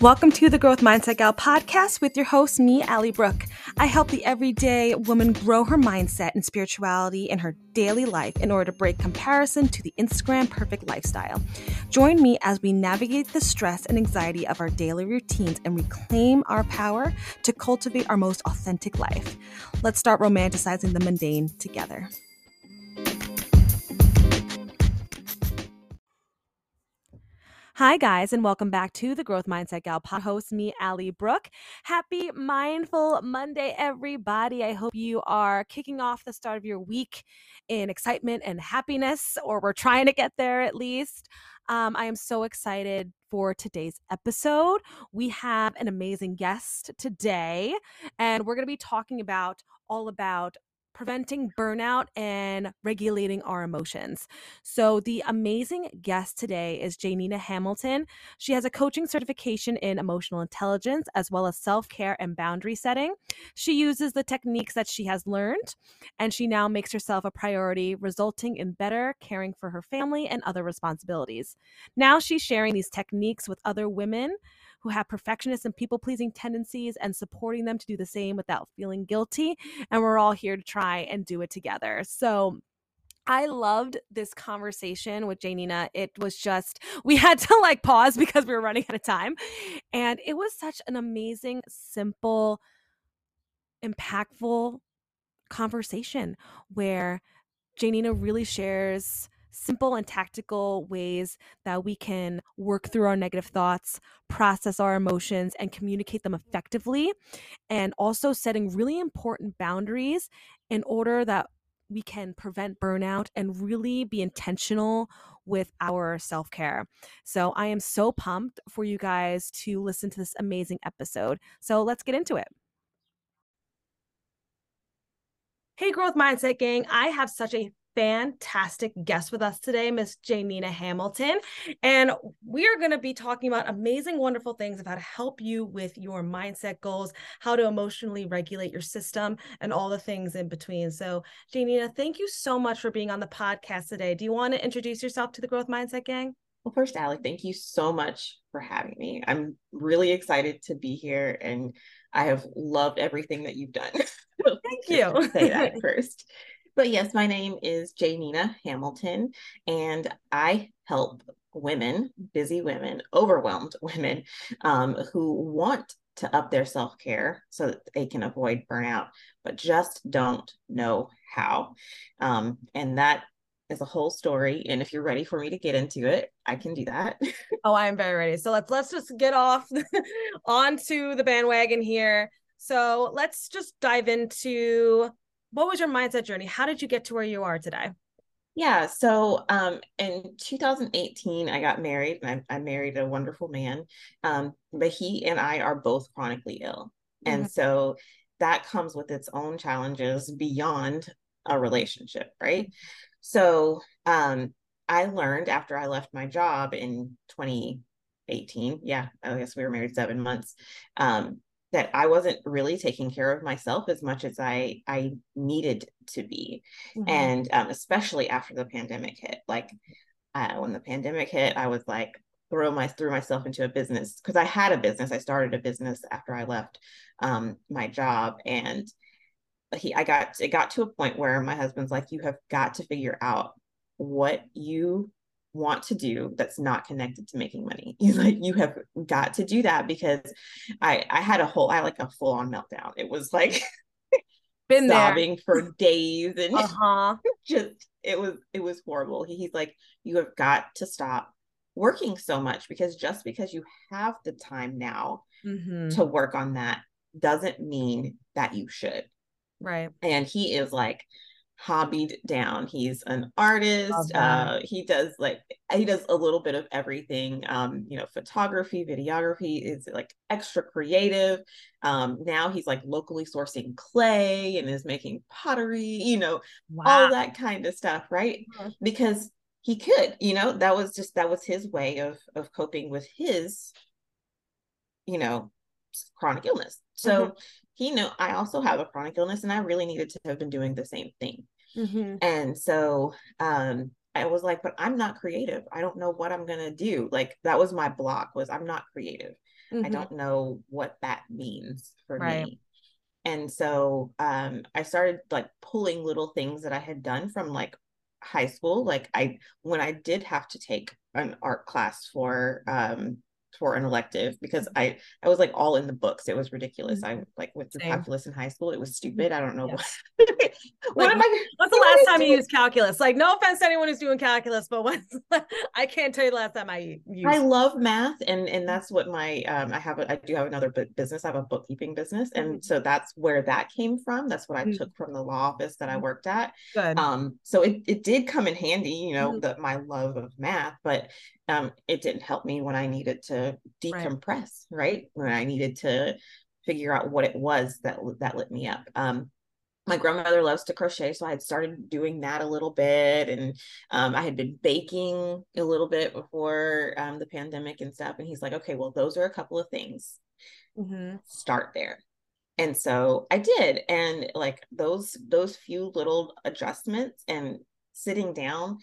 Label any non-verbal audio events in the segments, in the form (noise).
Welcome to the Growth Mindset Gal podcast with your host, me, Allie Brooke. I help the everyday woman grow her mindset and spirituality in her daily life in order to break comparison to the Instagram perfect lifestyle. Join me as we navigate the stress and anxiety of our daily routines and reclaim our power to cultivate our most authentic life. Let's start romanticizing the mundane together. Hi, guys, and welcome back to the Growth Mindset Gal pod. Host me, Allie Brooke. Happy Mindful Monday, everybody. I hope you are kicking off the start of your week in excitement and happiness, or we're trying to get there at least. Um, I am so excited for today's episode. We have an amazing guest today, and we're going to be talking about all about preventing burnout and regulating our emotions. So, the amazing guest today is Ja'Nina Hamilton. She has a coaching certification in emotional intelligence as well as self care and boundary setting. She uses the techniques that she has learned, and she now makes herself a priority, resulting in better caring for her family and other responsibilities. Now, she's sharing these techniques with other women who have perfectionist and people pleasing tendencies and supporting them to do the same without feeling guilty. And we're all here to try and do it together. So, I loved this conversation with Ja'Nina. It was just, we had to like pause because we were running out of time. And it was such an amazing, simple, impactful conversation where Ja'Nina really shares simple and tactical ways that we can work through our negative thoughts, process our emotions, and communicate them effectively. And also setting really important boundaries in order that we can prevent burnout and really be intentional with our self care. So, I am so pumped for you guys to listen to this amazing episode. So, let's get into it. Hey, Growth Mindset Gang. I have such a fantastic guest with us today, Miss Ja'Nina Hamilton. And we are going to be talking about amazing, wonderful things about how to help you with your mindset goals, how to emotionally regulate your system, and all the things in between. So, Ja'Nina, thank you so much for being on the podcast today. Do you want to introduce yourself to the Growth Mindset Gang? Well, first, Allie, thank you so much for having me. I'm really excited to be here and I have loved everything that you've done. (laughs) Thank you. say that (laughs) first. But yes, my name is Ja'Nina Hamilton, and I help women, busy women, overwhelmed (laughs) women um, who want to up their self care so that they can avoid burnout, but just don't know how. Um, and that is a whole story. And if you're ready for me to get into it, I can do that. (laughs) oh, I am very ready. So let's let's just get off (laughs) onto the bandwagon here. So let's just dive into what was your mindset journey? How did you get to where you are today? Yeah, so um, in 2018, I got married, and I, I married a wonderful man. Um, but he and I are both chronically ill, mm-hmm. and so that comes with its own challenges beyond a relationship, right? Mm-hmm. So um, I learned after I left my job in 2018. Yeah, I guess we were married seven months. Um, that I wasn't really taking care of myself as much as I I needed to be, mm-hmm. and um, especially after the pandemic hit. Like uh, when the pandemic hit, I was like throw my threw myself into a business because I had a business. I started a business after I left um, my job, and he I got it got to a point where my husband's like, you have got to figure out what you want to do that's not connected to making money. (laughs) He's like, you have got to do that because I I had a whole I like a full on meltdown. It was like (laughs) been sobbing for days and (laughs) uh-huh. just it was it was horrible. He, he's like, you have got to stop working so much because just because you have the time now mm-hmm. to work on that doesn't mean that you should. Right. And he is like, hobbied down. He's an artist. Uh, he does like he does a little bit of everything. Um, you know, photography, videography is like extra creative. Um, now he's like locally sourcing clay and is making pottery. You know, wow. all that kind of stuff, right? Mm-hmm. Because he could, you know, that was just that was his way of of coping with his, you know, chronic illness. So. Mm-hmm he knew I also have a chronic illness and I really needed to have been doing the same thing. Mm-hmm. And so um, I was like, but I'm not creative. I don't know what I'm gonna do. Like that was my block was I'm not creative. Mm-hmm. I don't know what that means for right. me. And so um, I started like pulling little things that I had done from like high school. Like I, when I did have to take an art class for um, for an elective because mm-hmm. I I was like all in the books. It was ridiculous. I mm-hmm. like with the calculus in high school. It was stupid. I don't know yeah. (laughs) what. what like, am I? What's the last time you used calculus? Like, no offense to anyone who's doing calculus, but (laughs) I can't tell you the last time I used. I love math, and and that's what my um I have a, I do have another business. I have a bookkeeping business, and mm-hmm. so that's where that came from. That's what I mm-hmm. took from the law office that I mm-hmm. worked at. Good. Um, so it it did come in handy, you know, mm-hmm. that my love of math, but um, it didn't help me when I needed to decompress, right. right? When I needed to figure out what it was that that lit me up. Um, my grandmother loves to crochet, so I had started doing that a little bit, and um, I had been baking a little bit before um, the pandemic and stuff. And he's like, "Okay, well, those are a couple of things. Mm-hmm. Start there." And so I did, and like those those few little adjustments and sitting down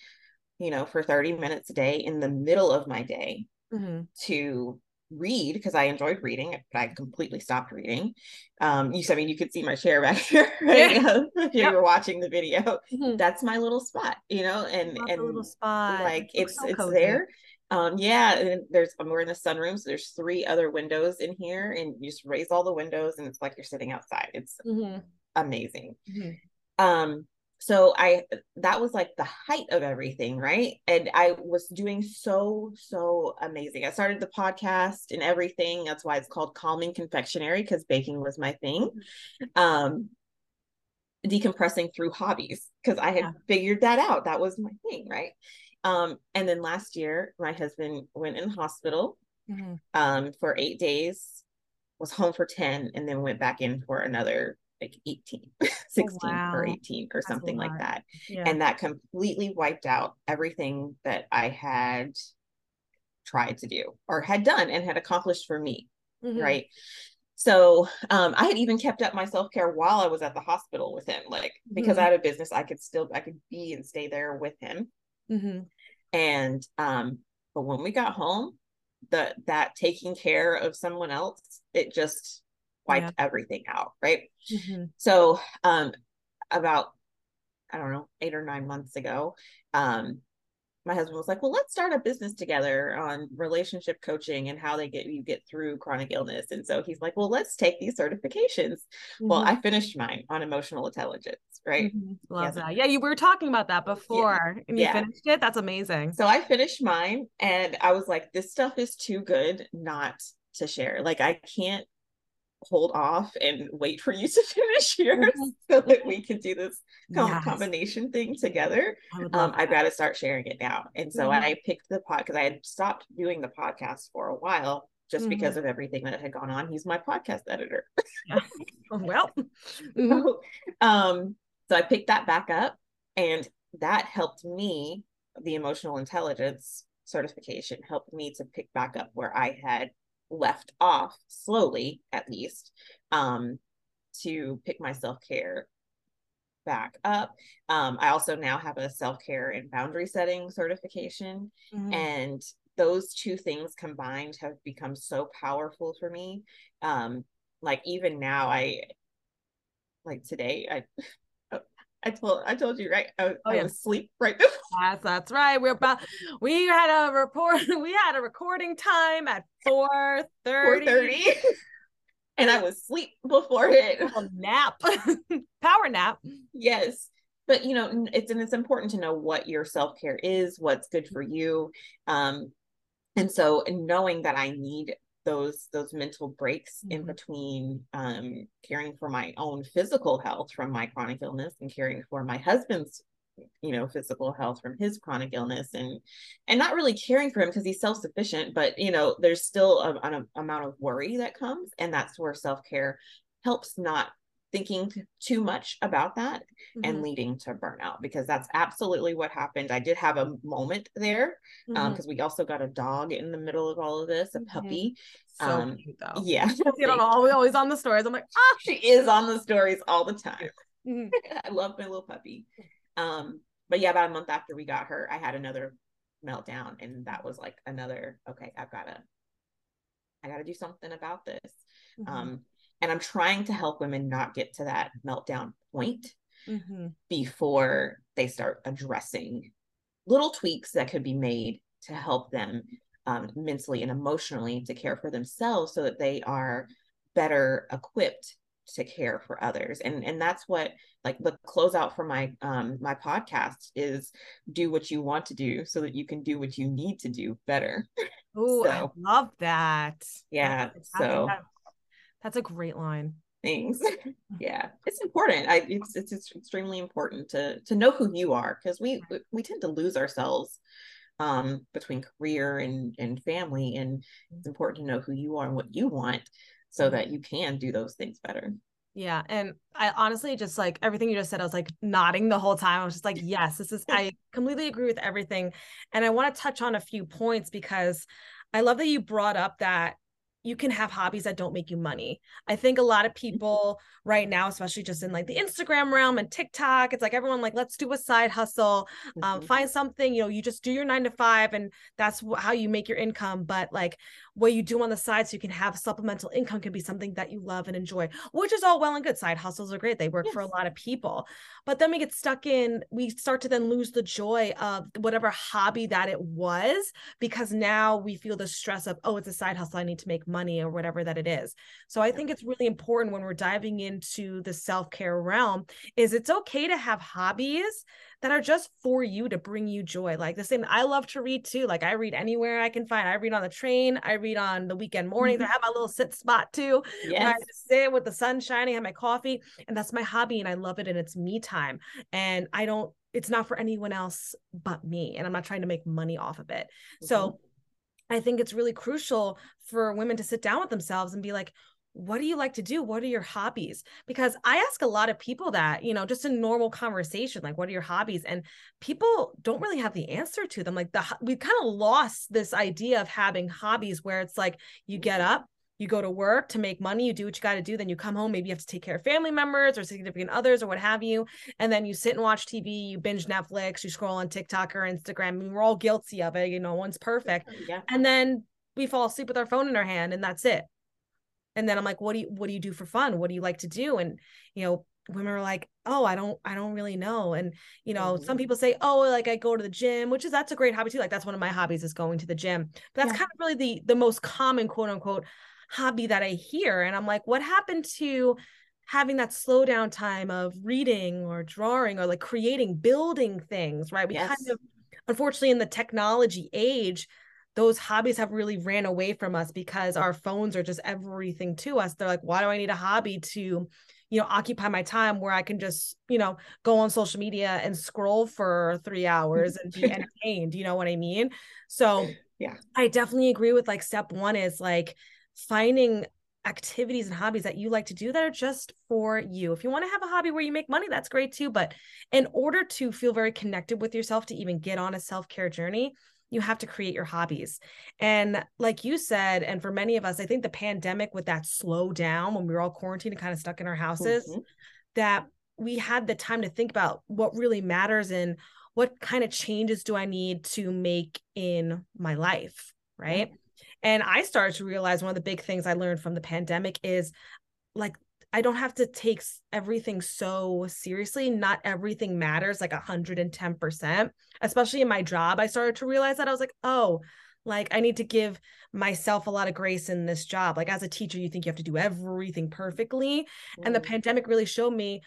you know, for 30 minutes a day in the middle of my day mm-hmm. to read because I enjoyed reading, but I completely stopped reading. Um, you, I mean, you could see my chair back (laughs) here, right? Yeah. if you yep. were watching the video, mm-hmm. that's my little spot, you know, and and little spot, like it's so it's there. Um, yeah, and there's um, we're in the sunroom, so there's three other windows in here, and you just raise all the windows, and it's like you're sitting outside. It's mm-hmm. amazing. Mm-hmm. Um, so i that was like the height of everything right and i was doing so so amazing i started the podcast and everything that's why it's called calming confectionery because baking was my thing mm-hmm. um decompressing through hobbies because i had yeah. figured that out that was my thing right um and then last year my husband went in hospital mm-hmm. um for eight days was home for 10 and then went back in for another like 18 (laughs) 16 oh, wow. or 18 or something like that yeah. and that completely wiped out everything that i had tried to do or had done and had accomplished for me mm-hmm. right so um, i had even kept up my self-care while i was at the hospital with him like because mm-hmm. i had a business i could still i could be and stay there with him mm-hmm. and um but when we got home the that taking care of someone else it just wiped yeah. everything out right mm-hmm. so um about i don't know eight or nine months ago um my husband was like well let's start a business together on relationship coaching and how they get you get through chronic illness and so he's like well let's take these certifications mm-hmm. well i finished mine on emotional intelligence right mm-hmm. love that yeah you were talking about that before yeah. and you yeah. finished it that's amazing so i finished mine and i was like this stuff is too good not to share like i can't hold off and wait for you to (laughs) finish yours mm-hmm. so that we can do this yes. combination thing together. Um, I've got to start sharing it now. And so mm-hmm. I picked the pod because I had stopped doing the podcast for a while just mm-hmm. because of everything that had gone on. He's my podcast editor. (laughs) Well, mm-hmm. so, um, so I picked that back up and that helped me, the emotional intelligence certification helped me to pick back up where I had left off slowly at least um to pick my self-care back up um i also now have a self-care and boundary setting certification mm-hmm. and those two things combined have become so powerful for me um like even now i like today i I told I told you right. I, oh, yeah. Was asleep right before. (laughs) Yes, that's right. We're about we had a report. (laughs) We had a recording time at four thirty. Four thirty. (laughs) and I was asleep before it. A nap, power nap. Yes, but you know it's and it's important to know what your self care is, what's good for you, um, and so knowing that I need those those mental breaks mm-hmm. in between um, caring for my own physical health from my chronic illness and caring for my husband's you know physical health from his chronic illness and and not really caring for him because he's self-sufficient but you know there's still a, an amount of worry that comes and that's where self-care helps not thinking too much about that mm-hmm. and leading to burnout because that's absolutely what happened. I did have a moment there because um, mm-hmm. um, we also got a dog in the middle of all of this, a puppy. So um, cute though. Yeah. you know, (laughs) always on the stories. I'm like, ah, she is on the stories all the time. Mm-hmm. (laughs) I love my little puppy. Um, but yeah, about a month after we got her, I had another meltdown, and that was like another okay, I've gotta I got to do something about this. Mm-hmm. Um, and I'm trying to help women not get to that meltdown point mm-hmm. before they start addressing little tweaks that could be made to help them um, mentally and emotionally to care for themselves so that they are better equipped to care for others. And and that's what like the closeout for my um my podcast is do what you want to do so that you can do what you need to do better. Oh so, i love that. Yeah so that's a great line things (laughs) (laughs) yeah it's important i it's, it's extremely important to to know who you are because we we tend to lose ourselves um between career and and family and it's important to know who you are and what you want so mm-hmm. that you can do those things better yeah. And I honestly just like everything you just said, I was like nodding the whole time. I was just like, yes, this is, I completely agree with everything. And I want to touch on a few points because I love that you brought up that you can have hobbies that don't make you money. I think a lot of mm-hmm. people right now, especially just in like the Instagram realm and TikTok, it's like everyone like, let's do a side hustle, um, mm-hmm. find something, you know, you just do your nine to five and that's how you make your income. But like what you do on the side so you can have supplemental income can be something that you love and enjoy, which is all well and good. Side hustles are great. They work yes. for a lot of people. But then we get stuck in, we start to then lose the joy of whatever hobby that it was because now we feel the stress of, oh, it's a side hustle. I need to make money money or whatever that it is. So I think it's really important when we're diving into the self-care realm is it's okay to have hobbies that are just for you to bring you joy. Like the same I love to read too. Like I read anywhere I can find. I read on the train, I read on the weekend mornings. Mm-hmm. I have my little sit spot too. Yes. I sit with the sun shining, have my coffee, and that's my hobby and I love it and it's me time. And I don't it's not for anyone else but me and i'm not trying to make money off of it mm-hmm. so I think it's really crucial for women to sit down with themselves and be like, what do you like to do? What are your hobbies? Because I ask a lot of people that, you know, just a normal conversation, like, what are your hobbies? And people don't really have the answer to them. Like, the we've kind of lost this idea of having hobbies where it's like you get mm-hmm. up, you go to work to make money, you do what you got to do, then you come home, maybe you have to take care of family members or significant others or what have you. And then you sit and watch TV, you binge Netflix, you scroll on TikTok or Instagram. I mean, we're all guilty of it. You know, one's perfect. Yeah. And then we fall asleep with our phone in our hand and that's it. And then I'm like, what do you what do you do for fun? What do you like to do? And you know, women are like oh i don't i don't really know and you know mm-hmm. some people say oh like i go to the gym which is that's a great hobby too like that's one of my hobbies is going to the gym but that's yeah. kind of really the the most common quote unquote hobby that I hear. And I'm like, what happened to having that slow down time of reading or drawing or like creating, building things, right? We yes. kind of, unfortunately, in the technology age, those hobbies have really ran away from us because our phones are just everything to us. They're like, why do I need a hobby to, you know, occupy my time where I can just, you know, go on social media and scroll for three hours and be (laughs) entertained? You know what I mean? So, yeah, I definitely agree with like step one is like, finding activities and hobbies that you like to do that are just for you. If you want to have a hobby where you make money, that's great too. But in order to feel very connected with yourself to even get on a self care journey, you have to create your hobbies. And like you said, and for many of us, I think the pandemic with that slow down when we were all quarantined and kind of stuck in our houses, mm-hmm. that we had the time to think about what really matters and what kind of changes do I need to make in my life. Right. Mm-hmm and I started to realize one of the big things I learned from the pandemic is like I don't have to take everything so seriously. Not everything matters like 110%. Especially in my job, I started to realize that I was like, oh, like I need to give myself a lot of grace in this job. Like as a teacher, you think you have to do everything perfectly. Mm. And the mm. pandemic really showed me,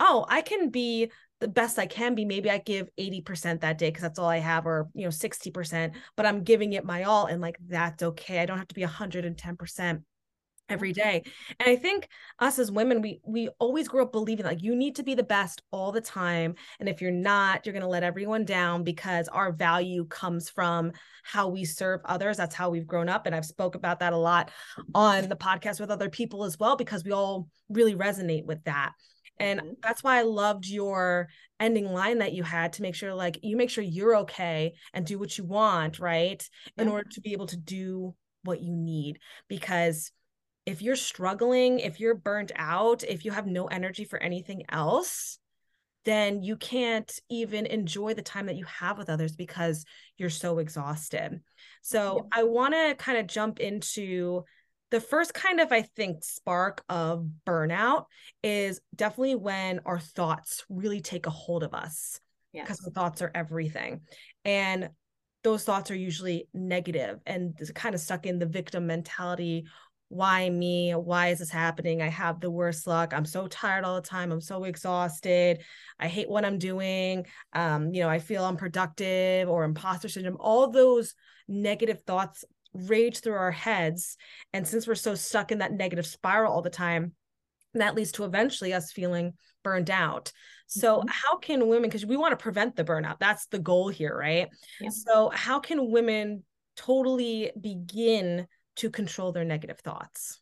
oh, I can be the best I can be. Maybe I give 80% that day because that's all I have, or you know, 60%, but I'm giving it my all. And like that's okay. I don't have to be 110% every day. And I think us as women, we we always grow up believing like you need to be the best all the time. And if you're not, you're gonna let everyone down because our value comes from how we serve others. That's how we've grown up. And I've spoke about that a lot on the podcast with other people as well, because we all really resonate with that. And mm-hmm. that's why I loved your ending line that you had to make sure like you make sure you're okay and do what you want, right? In order to be able to do what you need because if you're struggling, if you're burnt out, if you have no energy for anything else, then you can't even enjoy the time that you have with others because you're so exhausted. So, I want to kind of jump into the first kind of I think spark of burnout is definitely when our thoughts really take a hold of us because yes. our thoughts are everything. And those thoughts are usually negative and kind of stuck in the victim mentality why me? Why is this happening? I have the worst luck. I'm so tired all the time. I'm so exhausted. I hate what i'm doing. Um, you know i feel unproductive or imposter syndrome. All those negative thoughts rage through our heads and since we're so stuck in that negative spiral all the time that leads to eventually us feeling burned out. So mm-hmm. how can women because we want to prevent the burnout. That's the goal here right? Yeah. so how can women totally begin to control their negative thoughts?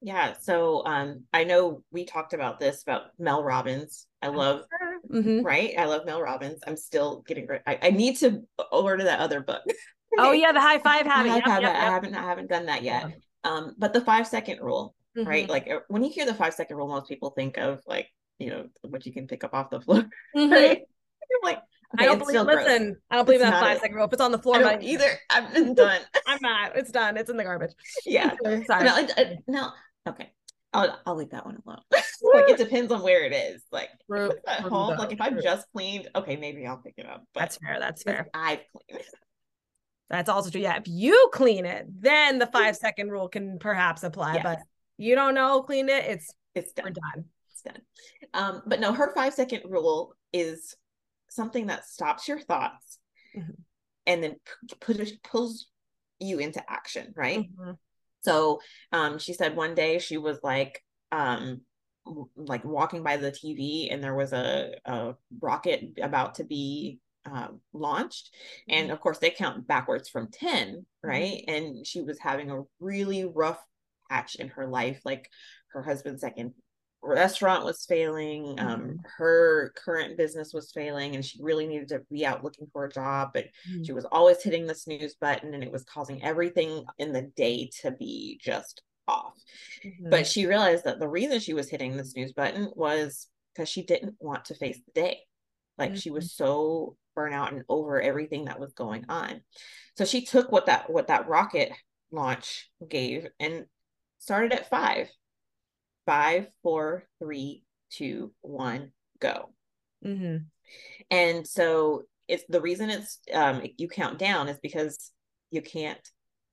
Yeah. So um, I know we talked about this about Mel Robbins. I love, mm-hmm. right? I love Mel Robbins. I'm still getting, I, I need to order that other book. (laughs) oh yeah, the high five habit. Yep, yep, yep. I haven't, I haven't done that yet. Um, but the five second rule, mm-hmm. right? Like uh, when you hear the five second rule, most people think of like, you know, what you can pick up off the floor, (laughs) mm-hmm. right? I'm like, Okay, I don't believe. Listen, gross. I don't believe it's that five second rule. If it's on the floor, I either. I'm done. (laughs) I'm (laughs) not. It's done. It's in the garbage. Yeah. (laughs) Sorry. No, it, no. Okay. I'll I'll leave that one alone. like it depends on where it is. Like at home, like if I've just cleaned, okay, maybe I'll pick it up. But that's fair. That's fair. I've cleaned. That's also true. Yeah, if you clean it, then the five second rule can perhaps apply. Yes. But you don't know, cleaned it. It's it's done. We're done. It's done. Um, but no, her five second rule is something that stops your thoughts mm-hmm. and then p- pulls you into action right mm-hmm. so um she said one day she was like um like walking by the tv and there was a, a rocket about to be uh, launched and mm-hmm. of course they count backwards from 10 mm-hmm. right and she was having a really rough patch in her life like her husband's second restaurant was failing um, mm-hmm. her current business was failing and she really needed to be out looking for a job but mm-hmm. she was always hitting the snooze button and it was causing everything in the day to be just off mm-hmm. but she realized that the reason she was hitting the snooze button was because she didn't want to face the day like she was mm-hmm. so burnout and over everything that was going on so she took what that what that rocket launch gave and started at five five, four, three, two, one, go. Mm-hmm. And so it's the reason it's um you count down is because you can't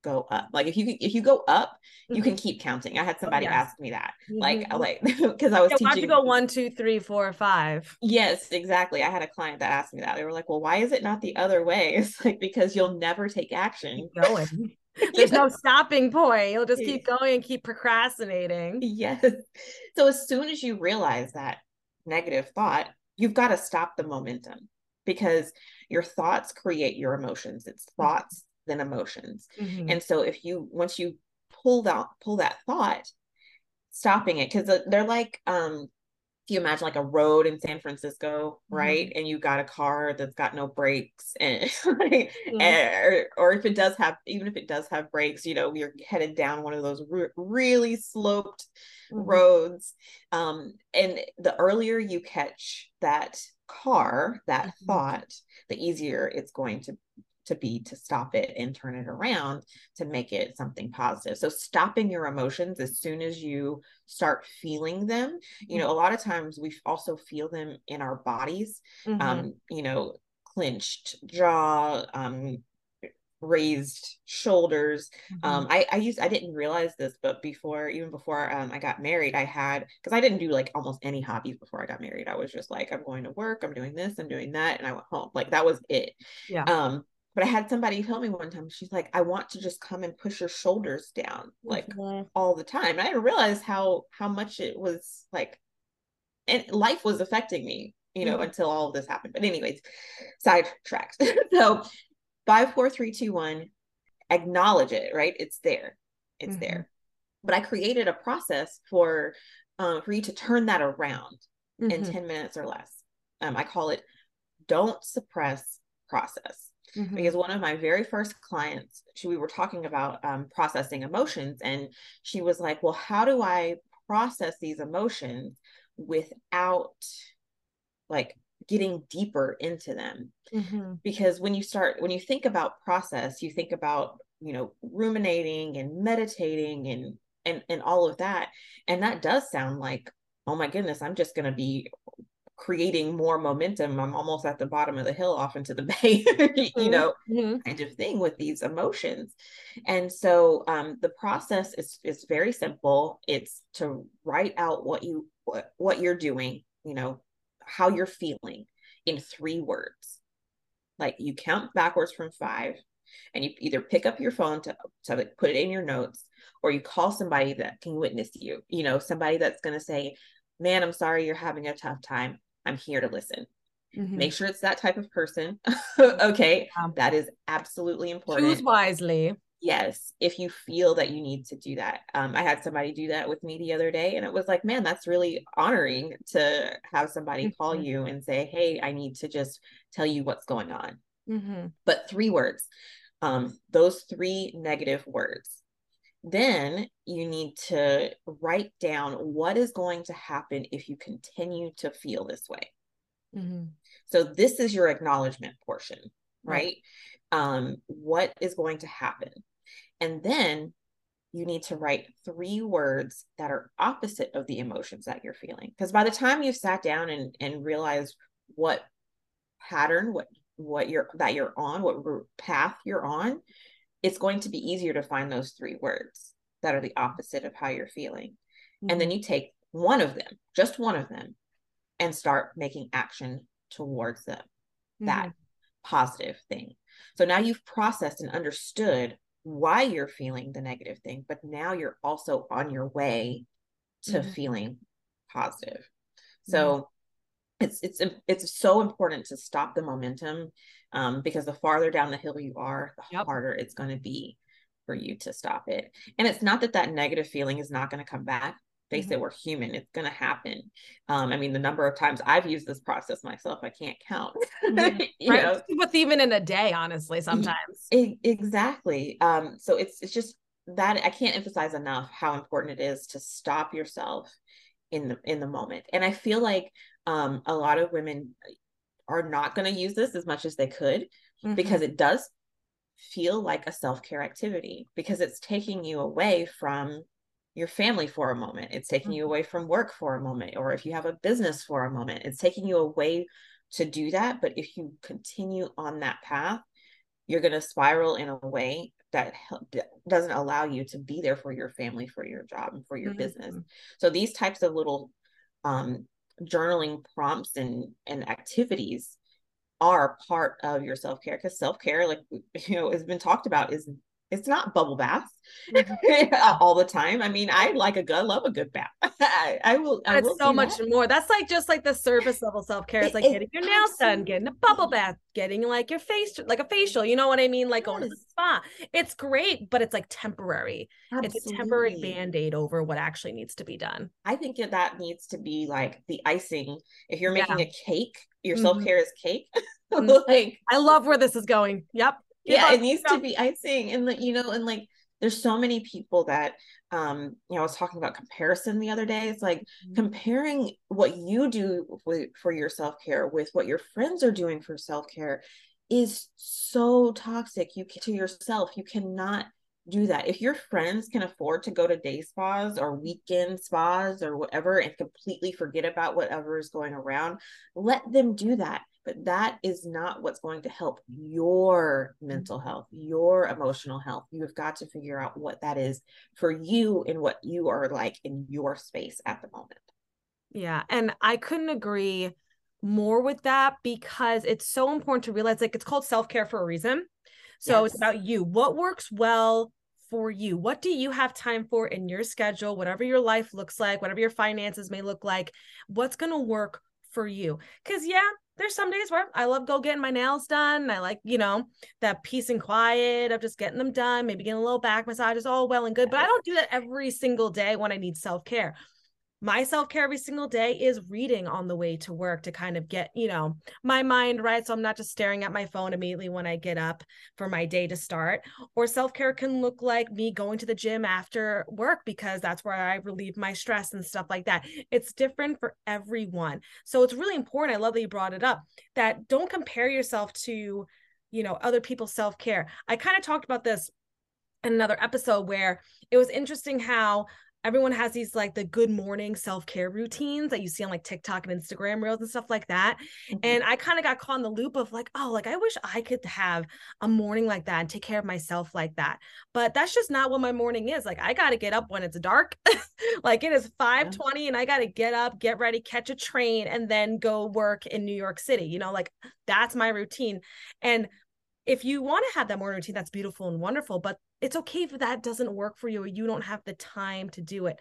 go up. Like if you if you go up, you mm-hmm. can keep counting. I had somebody oh, yes. ask me that, mm-hmm. like (laughs) like because I was yeah, teaching. Why you go one, two, three, four, five? Yes, exactly. I had a client that asked me that. They were like, "Well, why is it not the other way?" (laughs) It's like because you'll never take action. Keep going. (laughs) There's no stopping point. You'll just keep going and keep procrastinating. Yes. So as soon as you realize that negative thought, you've got to stop the momentum because your thoughts create your emotions. It's mm-hmm. thoughts then emotions. Mm-hmm. And so if you once you pull that pull that thought, stopping it because they're like um if you imagine like a road in San Francisco, right? Mm-hmm. And you got a car that's got no brakes and, (laughs) mm-hmm. and or, or, if it does have even if it does have brakes, you know, you're headed down one of those re- really sloped mm-hmm. roads. Um, and the earlier you catch that car, that mm-hmm. thought, the easier it's going to to be to stop it and turn it around to make it something positive. So stopping your emotions as soon as you start feeling them, you know, a lot of times we also feel them in our bodies. Mm-hmm. Um, you know, clenched jaw, um, raised shoulders. Mm-hmm. Um, I, I used I didn't realize this, but before even before um, I got married, I had because I didn't do like almost any hobbies before I got married. I was just like, I'm going to work, I'm doing this, I'm doing that, and I went home. Like that was it. Yeah. Um, but I had somebody tell me one time, she's like, I want to just come and push your shoulders down like mm-hmm. all the time. And I didn't realize how how much it was like and life was affecting me, you know, mm-hmm. until all of this happened. But anyways, sidetracked. (laughs) so five, four, three, two, one, acknowledge it, right? It's there. It's mm-hmm. there. But I created a process for um, for you to turn that around in mm-hmm. 10 minutes or less. Um, I call it don't suppress process mm-hmm. because one of my very first clients, she, we were talking about um, processing emotions, and she was like, "Well, how do I process these emotions without like getting deeper into them?" Mm-hmm. Because when you start, when you think about process, you think about you know ruminating and meditating and and and all of that and that does sound like oh my goodness i'm just going to be creating more momentum i'm almost at the bottom of the hill off into the (laughs) bay you know mm-hmm. kind of thing with these emotions. And so um, the process is is very simple. It's to write out what you what, what you're doing you know how you're feeling in three words. Like you count backwards from five and you either pick up your phone to, to put it in your notes or you call somebody that can witness you you know somebody that's going to say man i'm sorry you're having a tough time i'm here to listen. Mm-hmm. make sure it's that type of person. (laughs) Okay? Yeah. that is absolutely important. choose wisely. Yes if you feel that you need to do that. Um, i had somebody do that with me the other day and it was like man that's really honoring to have somebody mm-hmm. call you and say hey i need to just tell you what's going on mm-hmm. but three words. Um, those three negative words then you need to write down what is going to happen if you continue to feel this way mm-hmm. so this is your acknowledgement portion right, right. Um, what is going to happen and then you need to write three words that are opposite of the emotions that you're feeling. Because by the time you've sat down and, and realized what pattern, what what you're that you're on, what path you're on, it's going to be easier to find those three words that are the opposite of how you're feeling. Mm-hmm. And then mm-hmm. you take one of them, just one of them, and start making action towards them, mm-hmm. that positive thing. So now you've processed and understood why you're feeling the negative thing, but now you're also on your way to mm-hmm. feeling positive. So mm-hmm. It's it's it's so important to stop the momentum um, because the farther down the hill you are, the yep. harder it's going to be for you to stop it. And it's not that that negative feeling is not going to come back face mm-hmm. it, we're human. It's going to happen. Um, I mean, the number of times I've used this process myself, I can't count. Mm-hmm. (laughs) right. know, with even in a day, honestly, sometimes. exactly. Um, so it's it's just that I can't emphasize enough how important it is to stop yourself in the in the moment. And I feel like um, a lot of women are not going to use this as much as they could mm-hmm. because it does feel like a self-care activity because it's taking you away from your family for a moment. It's taking mm-hmm. you away from work for a moment. Or if you have a business for a moment, it's taking you away to do that. But if you continue on that path, you're going to spiral in a way that doesn't allow you to be there for your family, for your job, and for your mm-hmm. business. So these types of little um, journaling prompts and and activities are part of your self-care because self-care like (laughs) you know has been talked about is it's not bubble baths mm-hmm. (laughs) all the time. I mean, I like a good, love a good bath. (laughs) I, I will. I it's so much that. more. That's like just like the surface level self care. It's like it, getting your nails absolutely. done, getting a bubble (laughs) bath, getting like your face, like a facial. You know what I mean? Like yes. going to the spa. It's great, but it's like temporary. Absolutely. It's a temporary band aid over what actually needs to be done. I think that needs to be like the icing. If you're making yeah. a cake, your mm-hmm. self care is cake. Mm-hmm. like I love where this is going. Yep yeah it needs to be icing and like you know and like there's so many people that um you know i was talking about comparison the other day. It's like mm-hmm. comparing what you do with, for your self-care with what your friends are doing for self-care is so toxic. You to yourself you cannot do that. If your friends can afford to go to day spas or weekend spas or whatever and completely forget about whatever is going around let them do that but that is not what's going to help your mental mm-hmm. health, your emotional health. You have got to figure out what that is for you and what you are like in your space at the moment. Yeah. And I couldn't agree more with that because it's so important to realize like it's called self care for a reason. So yes. it's about you. What works well for you? What do you have time for in your schedule, whatever your life looks like, whatever your finances may look like? What's going to work for you? Because, yeah, there's some days where I love go getting my nails done. I like, you know, that peace and quiet of just getting them done, maybe getting a little back massage is all well and good, but I don't do that every single day when I need self care my self care every single day is reading on the way to work to kind of get, you know, my mind right. So I'm not just staring at my phone immediately when I get up for my day to start. Or self care can look like me going to the gym after work because that's where I relieve my stress and stuff like that. It's different for everyone. So it's really important. I love that you brought it up that don't compare yourself to, you know, other people's self care. I kind of talked about this in another episode where it was interesting how everyone has these like the good morning self-care routines that you see on like TikTok and Instagram reels and stuff like that. Mm-hmm. And I kind of got caught in the loop of like, oh, like I wish I could have a morning like that and take care of myself like that. But that's just not what my morning is. Like I got to get up when it's dark. (laughs) like it is 5:20 yeah. and I got to get up, get ready, catch a train and then go work in New York City. You know, like that's my routine. And if you want to have that morning routine, that's beautiful and wonderful. But it's okay if that doesn't work for you or you don't have the time to do it.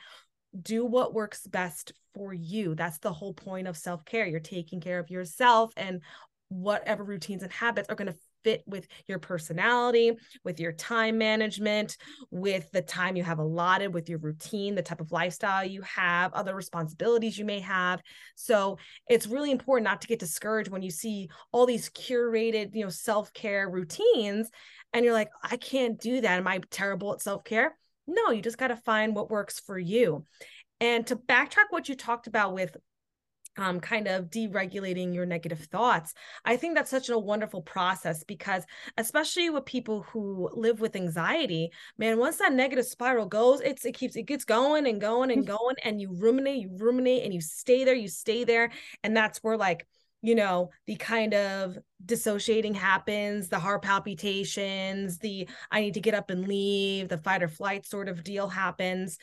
Do what works best for you. That's the whole point of self care. You're taking care of yourself and whatever routines and habits are going to fit with your personality, with your time management, with the time you have allotted, with your routine, the type of lifestyle you have, other responsibilities you may have. So it's really important not to get discouraged when you see all these curated, you know, self-care routines and you're like, I can't do that. Am I terrible at self-care? No, you just got to find what works for you. And to backtrack what you talked about with um, kind of deregulating your negative thoughts. I think that's such a wonderful process because, especially with people who live with anxiety, man, once that negative spiral goes, it's it keeps it gets going and going and going, and you ruminate, you ruminate, and you stay there, you stay there, and that's where like you know the kind of dissociating happens the heart palpitations the i need to get up and leave the fight or flight sort of deal happens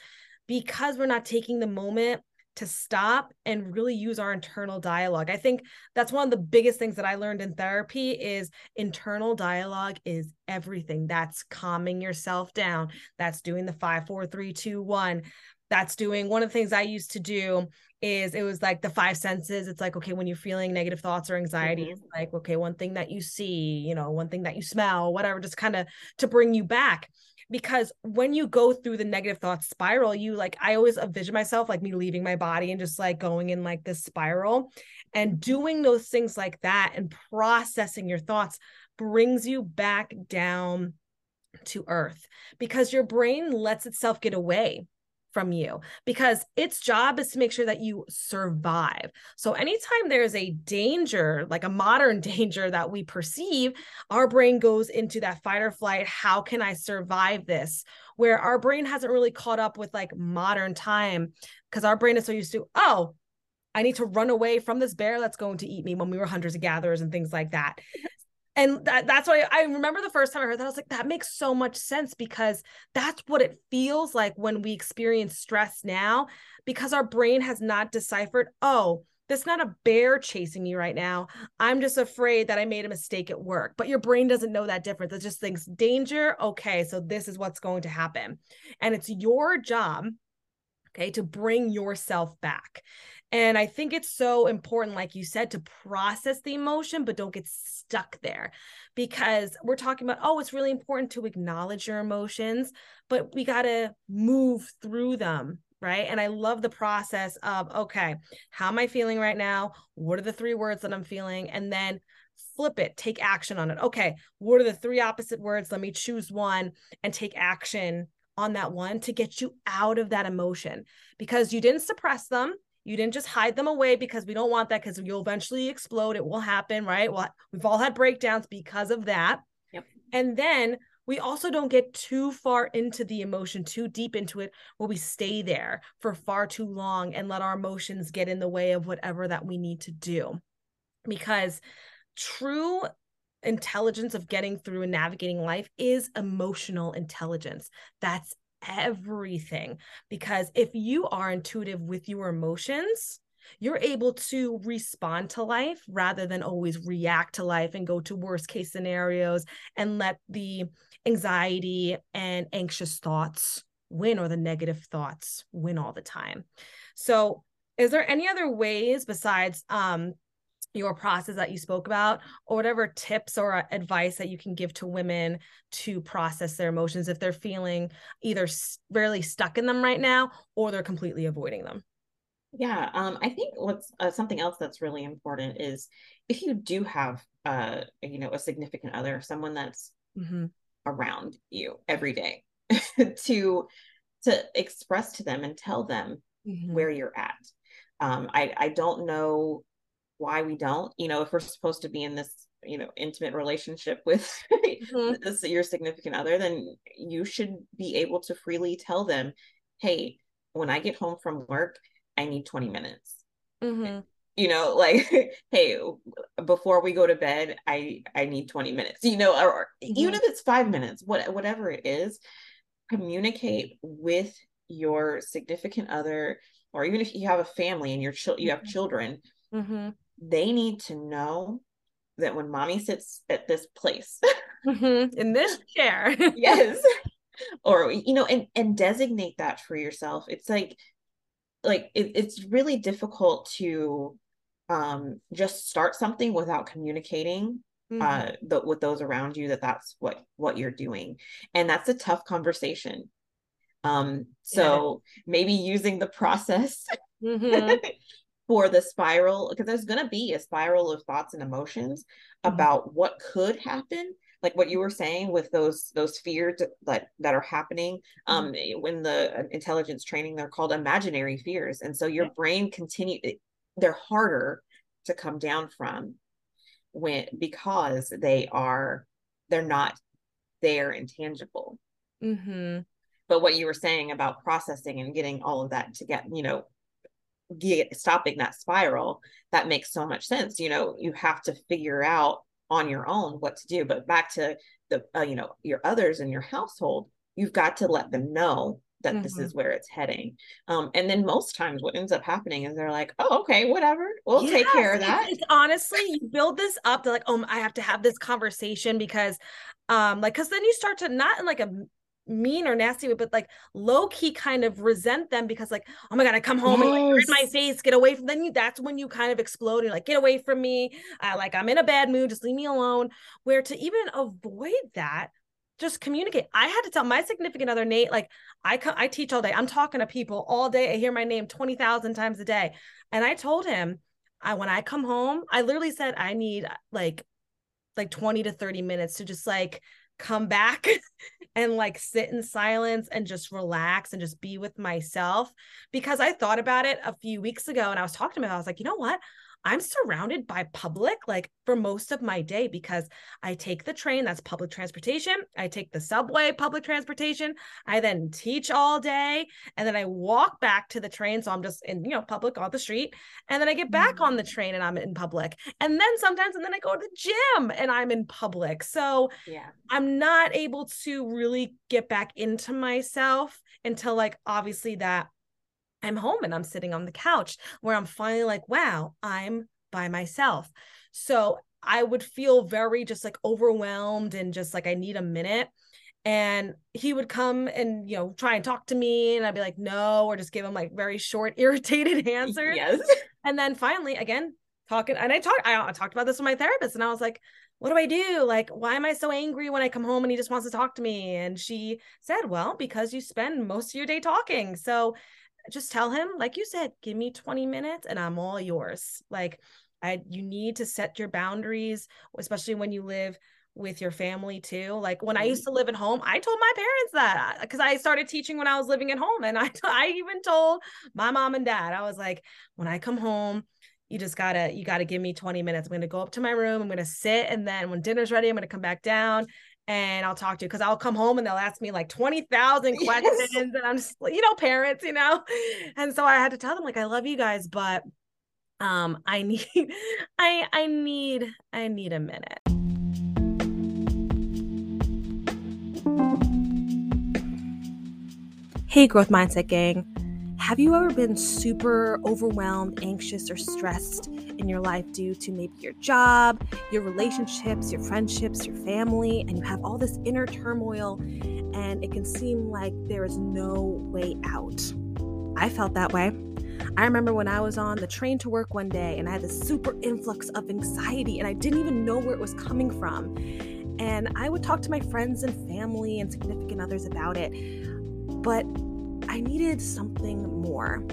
because we're not taking the moment to stop and really use our internal dialogue. I think that's one of the biggest things that I learned in therapy is internal dialogue is everything. That's calming yourself down. That's doing the five, four, three, two, one. That's doing one of the things I used to do is it was like the five senses. It's like, okay, when you're feeling negative thoughts or anxiety, mm-hmm. it's like, okay, one thing that you see, you know, one thing that you smell, whatever, just kind of to bring you back because when you go through the negative thought spiral you like i always envision myself like me leaving my body and just like going in like this spiral. And doing those things like that and processing your thoughts brings you back down to earth because your brain lets itself get away from you because its job is to make sure that you survive. So, anytime there is a danger, like a modern (laughs) danger that we perceive, our brain goes into that fight or flight. How can I survive this? Where our brain hasn't really caught up with like modern time because our brain is so used to, oh, I need to run away from this bear that's going to eat me when we were hunters and gatherers and things like that and that, that's why I remember the first time I heard that I was like that makes so much sense because that's what it feels like when we experience stress now because our brain has not deciphered oh that's not a bear chasing me right now. I'm just afraid that I made a mistake at work. But your brain doesn't know that difference. It just thinks danger. Okay, so this is what's going to happen. And it's your job, okay, to bring yourself back. And I think it's so important, like you said, to process the emotion, but don't get stuck there because we're talking about, oh, it's really important to acknowledge your emotions, but we got to move through them. Right. And I love the process of, okay, how am I feeling right now? What are the three words that I'm feeling? And then flip it, take action on it. Okay, what are the three opposite words? Let me choose one and take action on that one to get you out of that emotion because you didn't suppress them. You didn't just hide them away because we don't want that because you'll eventually explode. It will happen, right? Well, we've all had breakdowns because of that. Yep. And then we also don't get too far into the emotion, too deep into it, where we stay there for far too long and let our emotions get in the way of whatever that we need to do. Because true intelligence of getting through and navigating life is emotional intelligence. That's everything because if you are intuitive with your emotions, you're able to respond to life rather than always react to life and go to worst case scenarios and let the anxiety and anxious thoughts win or the negative thoughts win all the time. So, is there any other ways besides um, your process that you spoke about or whatever tips or advice that you can give to women to process their emotions if they're feeling either really stuck in them right now or they're completely avoiding them yeah um, i think what's uh, something else that's really important is if you do have uh you know a significant other someone that's mm-hmm. around you every day (laughs) to to express to them and tell them mm-hmm. where you're at um, I, I don't know why we don't you know if we're supposed to be in this you know intimate relationship with (laughs) mm-hmm. your significant other then you should be able to freely tell them hey when i get home from work i need 20 minutes mm-hmm. you know (laughs) like hey before we go to bed i i need 20 minutes you know or, mm-hmm. even if it's five minutes what, whatever it is communicate with your significant other or even if you have a family and your child you have mm-hmm. children mm-hmm. They need to know that when mommy sits at this place mm-hmm. in this (laughs) chair yes (laughs) or you know and and designate that for yourself it's like like it, it's really difficult to um just start something without communicating mm-hmm. uh the, with those around you that that's what what you're doing and that's a tough conversation um so yeah. maybe using the process mm-hmm. (laughs) for the spiral because there's going to be a spiral of thoughts and emotions mm-hmm. about what could happen like what you were saying with those those fears that that are happening um mm-hmm. when the uh, intelligence training they're called imaginary fears and so your yeah. brain continue they're harder to come down from when because they are they're not there and tangible mm-hmm. but what you were saying about processing and getting all of that to get you know get stopping that spiral that makes so much sense. You know you have to figure out on your own what to do. But back to the uh, you know your others in your household you've got to let them know that mm-hmm. this is where it's heading. Um, and then most times what ends up happening is they're like oh okay whatever. We'll yes, take care of that. it's, it's honestly you build this up they're like oh i have to have this conversation because um like because then you start to not in like a mean or nasty but like low key kind of resent them because like oh my god I come home yes. and like, you're in my face get away from then you that's when you kind of explode and like get away from me. I like I'm in a bad mood just leave me alone. Where to even avoid that just communicate. I had to tell my significant other Nate like I I teach all day. I'm talking to people all day. I hear my name 20,000 times a day. And I told him I when I come home I literally said I need like like 20 to 30 minutes to just like come back (laughs) and like sit in silence and just relax and just be with myself because I thought about it a few weeks ago and I was talking to him I was like, you know what? I'm surrounded by public like for most of my day because I take the train, that's public transportation. I take the subway, public transportation. I then teach all day and then I walk back to the train. So I'm just in, you know, public on the street. And then I get back mm-hmm. on the mm. train and I'm in public. And then sometimes, and then I go to the gym and I'm in public. So yeah, I'm not able to really get back into myself until like obviously that I'm home and I'm sitting on the couch where I'm finally like, wow, I'm by myself. So I would feel very just like overwhelmed and just like I need a minute. And he would come and, you know, try and talk to me. And I'd be like, no, or just give him like very short, (laughs) irritated answers. Yes. And then finally, again, talking. And I talked, I talked about this with my therapist and I was like, what do I do? Like, why am I so angry when I come home and he just wants to talk to me? And she said, well, because you spend most of your day talking. So just tell him, like you said, give me 20 minutes and I'm all yours. Like I you need to set your boundaries, especially when you live with your family too. Like when I used mm-hmm. to live at home, I told my parents that uh, because I started teaching when I was living at home. And (laughs) I, I even told my mom and dad, I was like, when I come home, you just gotta, you gotta give me 20 minutes. I'm gonna go up to my room, I'm gonna sit, and then when dinner's ready, I'm gonna come back down and I'll talk to you because I'll come home and they'll ask me like 20,000 (laughs) questions. Yes. And I'm just, you know, parents, you know? And so I had to tell them, like, I love you guys, but um, I (laughs) need, I, I need, I need a minute. Hey, Growth Mindset Gang. Have you ever been super overwhelmed, anxious, or stressed in your life due to maybe your job, your relationships, your friendships, your family, and you have all this inner turmoil, and it can seem like there is no way out? I felt that way. I remember when I was on the train to work one day and I had this super influx of anxiety and I didn't even know where it was coming from. And I would talk to my friends and family and significant others about it. But I needed something more.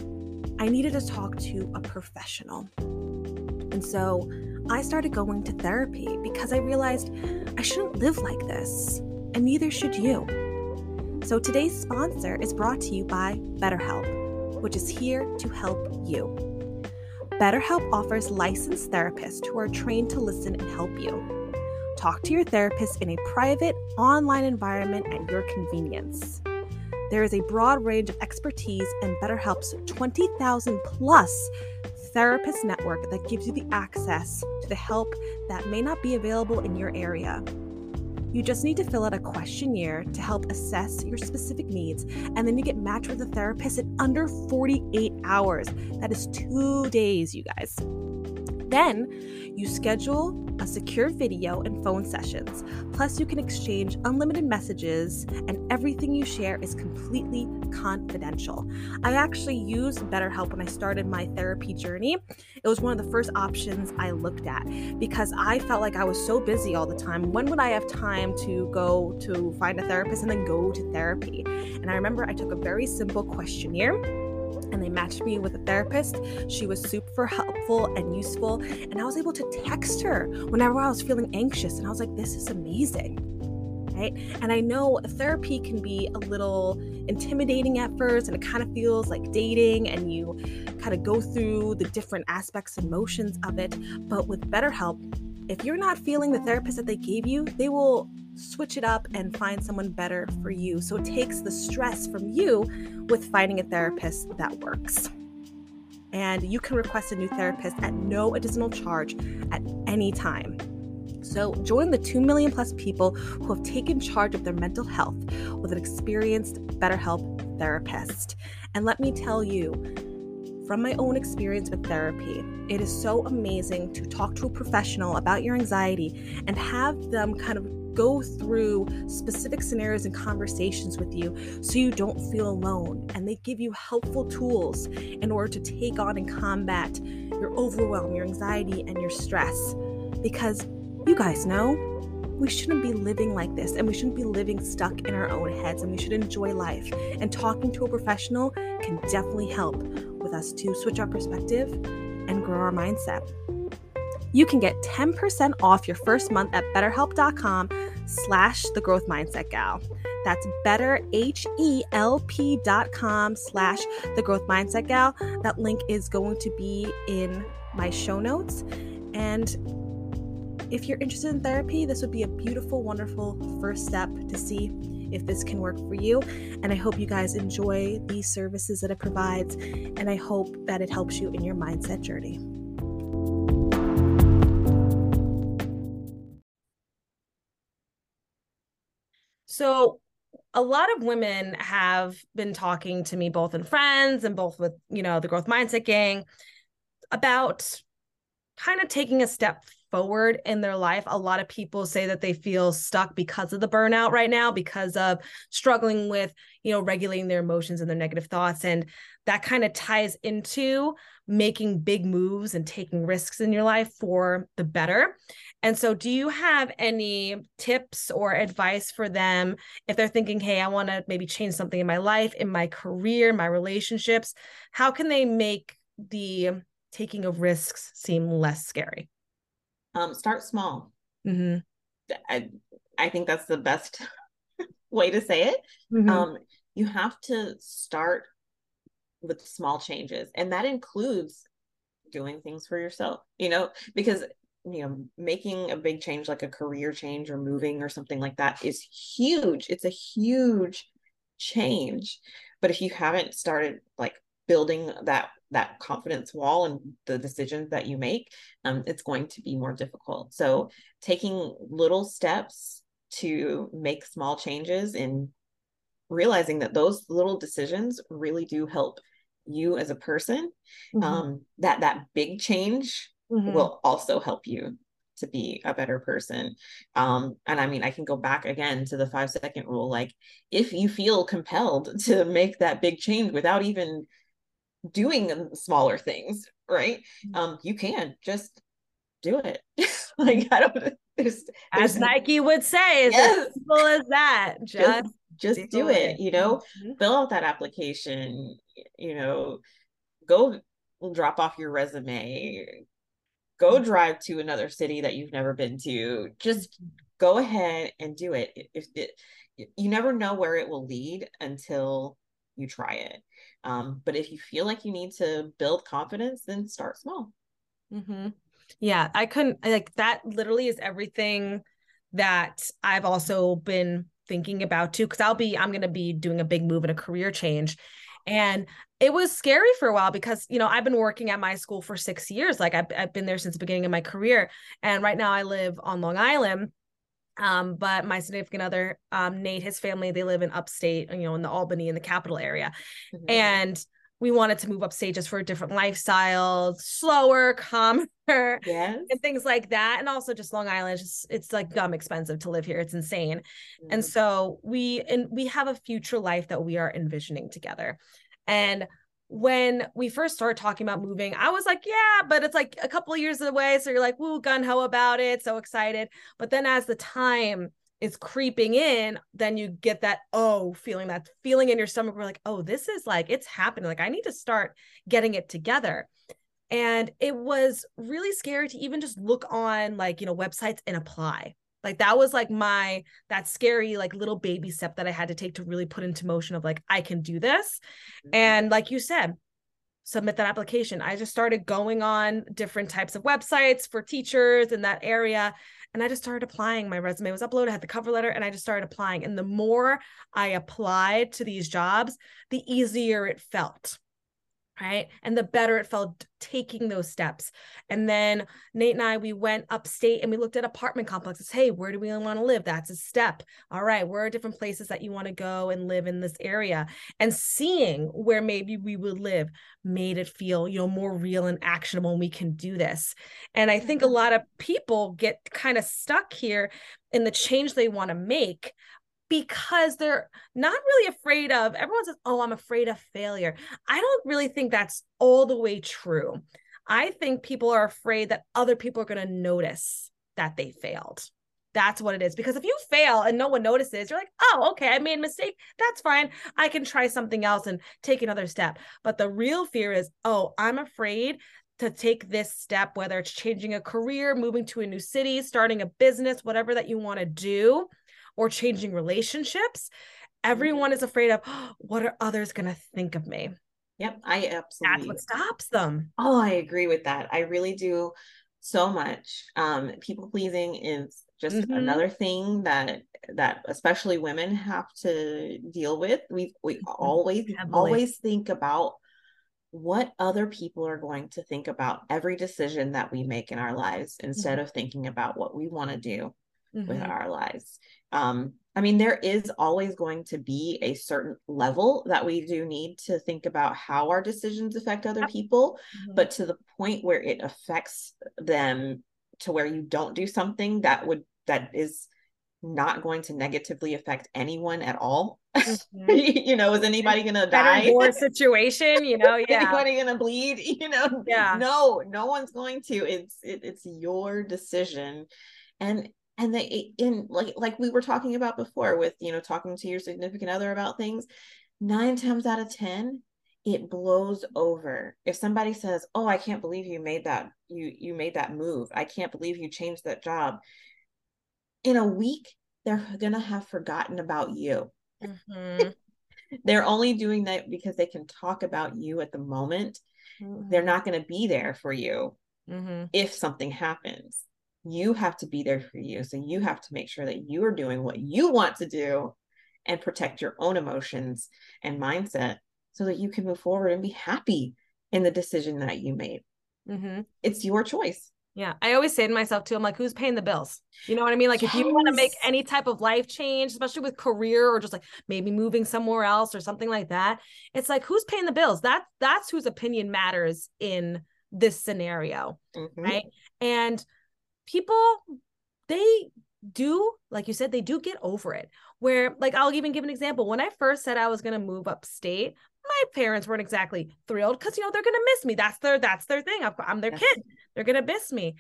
I needed to talk to a professional. And so I started going to therapy because I realized I shouldn't live like this, and neither should you. So today's sponsor is brought to you by BetterHelp, which is here to help you. BetterHelp offers licensed therapists who are trained to listen and help you Talk to your therapist in a private, online environment at your convenience. There is a broad range of expertise and BetterHelp's 20,000 plus therapist network that gives you the access to the help that may not be available in your area. You just need to fill out a questionnaire to help assess your specific needs, and then you get matched with a therapist in under 48 hours. That is two days, you guys. Then you schedule a secure video and phone sessions. Plus, you can exchange unlimited messages, and everything you share is completely confidential. I actually used BetterHelp when I started my therapy journey. It was one of the first options I looked at because I felt like I was so busy all the time. When would I have time to go to find a therapist and then go to therapy? And I remember I took a very simple questionnaire and they matched me with a therapist. She was super helpful and useful. And I was able to text her whenever I was feeling anxious. And I was like, this is amazing. Right? And I know therapy can be a little intimidating at first, and it kind of feels like dating, and you kind of go through the different aspects and motions of it. But with BetterHelp, if you're not feeling the therapist that they gave you, they will switch it up and find someone better for you. So it takes the stress from you with finding a therapist that works. And you can request a new therapist at no additional charge at any time. So join the 2 million plus people who have taken charge of their mental health with an experienced BetterHelp therapist. And let me tell you, from my own experience with therapy, it is so amazing to talk to a professional about your anxiety and have them kind of go through specific scenarios and conversations with you so you don't feel alone. And they give you helpful tools in order to take on and combat your overwhelm, your anxiety, and your stress. Because you guys know we shouldn't be living like this and we shouldn't be living stuck in our own heads and we should enjoy life. And talking to a professional can definitely help with us to switch our perspective and grow our mindset. You can get 10% off your first month at betterhelp.com slash the growth mindset gal. That's betterhelp.com slash the growth mindset gal. That link is going to be in my show notes. And if you're interested in therapy, this would be a beautiful, wonderful first step to see if this can work for you. And I hope you guys enjoy these services that it provides. And I hope that it helps you in your mindset journey. So a lot of women have been talking to me both in friends and both with, you know, the growth mindset gang about kind of taking a step forward in their life. A lot of people say that they feel stuck because of the burnout right now, because of struggling with, you know, regulating their emotions and their negative thoughts. And that kind of ties into making big moves and taking risks in your life for the better. And so, do you have any tips or advice for them if they're thinking, hey, I want to maybe change something in my life, in my career, my relationships? How can they make the taking of risks seem less scary? Um, start small. Mm-hmm. I, I think that's the best (laughs) way to say it. Mm-hmm. Um, you have to start with small changes, and that includes doing things for yourself, you know, because you know making a big change like a career change or moving or something like that is huge it's a huge change but if you haven't started like building that that confidence wall and the decisions that you make um, it's going to be more difficult so taking little steps to make small changes and realizing that those little decisions really do help you as a person mm-hmm. um, that that big change mm-hmm. will also help you to be a better person. Um, and I mean, I can go back again to the five second rule. Like, if you feel compelled (laughs) to make that big change without even doing smaller things, right? Mm-hmm. Um, you can just do it. (laughs) like, I don't. There's, there's as Nike would say, yes. as simple as that. (laughs) Just, just, just do, it. it. You know, mm-hmm. fill out that application. You know, go drop off your resume go mm-hmm. drive to another city that you've never been to just go ahead and do it if it, you never know where it will lead until you try it um, but if you feel like you need to build confidence then start small. Mm-hmm. yeah i couldn't like that literally is everything that I've also been thinking about too because I'll be I'm going to be doing a big move and a career change. And it was scary for a while because you know I've been working at my school for 6 years. Like I've, I've been there since the beginning of my career. And right now I live on Long Island um, but my significant other um, Nate his family they live in upstate you know in the Albany in the capital area mm-hmm. and we wanted to move upstate just for a different lifestyle, slower, (laughs) calmer, yes. and things like that. And also just Long Island, just it's like dumb expensive to live here. It's insane. Mm-hmm. And so we and we have a future life that we are envisioning together. And when we first started talking about moving, I was like, yeah, but it's like a couple of years away. So you're like, woo, gun ho about it, so excited. But then as the time is creeping in, then you get that oh feeling, that feeling in your stomach. We're like, oh, this is like it's happening. Like I need to start getting it together. And it was really scary to even just look on like, you know, websites and apply. Like that was like my that scary like little baby step that I had to take to really put into motion of like I can do this. Mm-hmm. And like you said, submit that application. I just started going on different types of websites for teachers in that area and I just started applying. My resume was uploaded, I had the cover letter, and I just started applying. And the more I applied to these jobs, the easier it felt right? And the better it felt taking those steps. And then nate and i we went upstate and we looked at apartment complexes. Hey where do we want to live? That's a step. All right where are different places that you want to go and live in this area? And seeing where maybe we would live made it feel you know more real and actionable and we can do this. And i think a mm-hmm. lot of people get kind of stuck here in the change they want to make because they're not really afraid of everyone says oh i'm afraid of failure. I don't really think that's all the way true. I think people are afraid that other people are going to notice that they failed. That's what it is because if you fail and no one notices you're like oh okay i made a mistake. That's fine. I can try something else and take another step. But the real fear is oh i'm afraid to take this step whether it's changing a career moving to a new city starting a business whatever that you want to do or changing relationships, everyone is afraid of oh, (gasps) what are others going to think of me? Yep, I absolutely. That's what stops them. Oh, I agree with that. I really do so much. Um, people pleasing is just mm-hmm. another thing that that especially women have to deal with. We we mm-hmm. always Heavily. always think about what other people are going to think about every decision that we make in our lives instead mm-hmm. of thinking about what we want to do with mm-hmm. our lives um i mean there is always going to be a certain level that we do need to think about how our decisions affect other people mm-hmm. but to the point where it affects them to where you don't do something that would that is not going to negatively affect anyone at all. Mm-hmm. (laughs) you know, is anybody gonna die? War situation, you know, (laughs) yeah. anybody gonna bleed? (laughs) You know, yeah. No, no one's going to. It's it, it's your decision, and and they in like like we were talking about before with you know talking to your significant other about things nine times out of ten it blows over if somebody says oh i can't believe you made that you you made that move i can't believe you changed that job in a week they're gonna have forgotten about you mm-hmm. (laughs) they're only doing that because they can talk about you at the moment mm-hmm. they're not going to be there for you mm-hmm. if something happens you have to be there for you. So you have to make sure that you are doing what you want to do and protect your own emotions and mindset so that you can move forward and be happy in the decision that you made. Mm-hmm. It's your choice. Yeah. I always say to myself too, I'm like, who's paying the bills? You know what I mean? Like yes. if you want to make any type of life change, especially with career or just like maybe moving somewhere else or something like that, it's like who's paying the bills? That that's whose opinion matters in this scenario. Mm-hmm. Right. And people they do like you said they do get over it. Where like i'll even give an example. When i first said i was going to move upstate my parents weren't exactly thrilled because you know they're going to miss me. That's their that's their thing. I'm their yes. kid. They're going to miss me.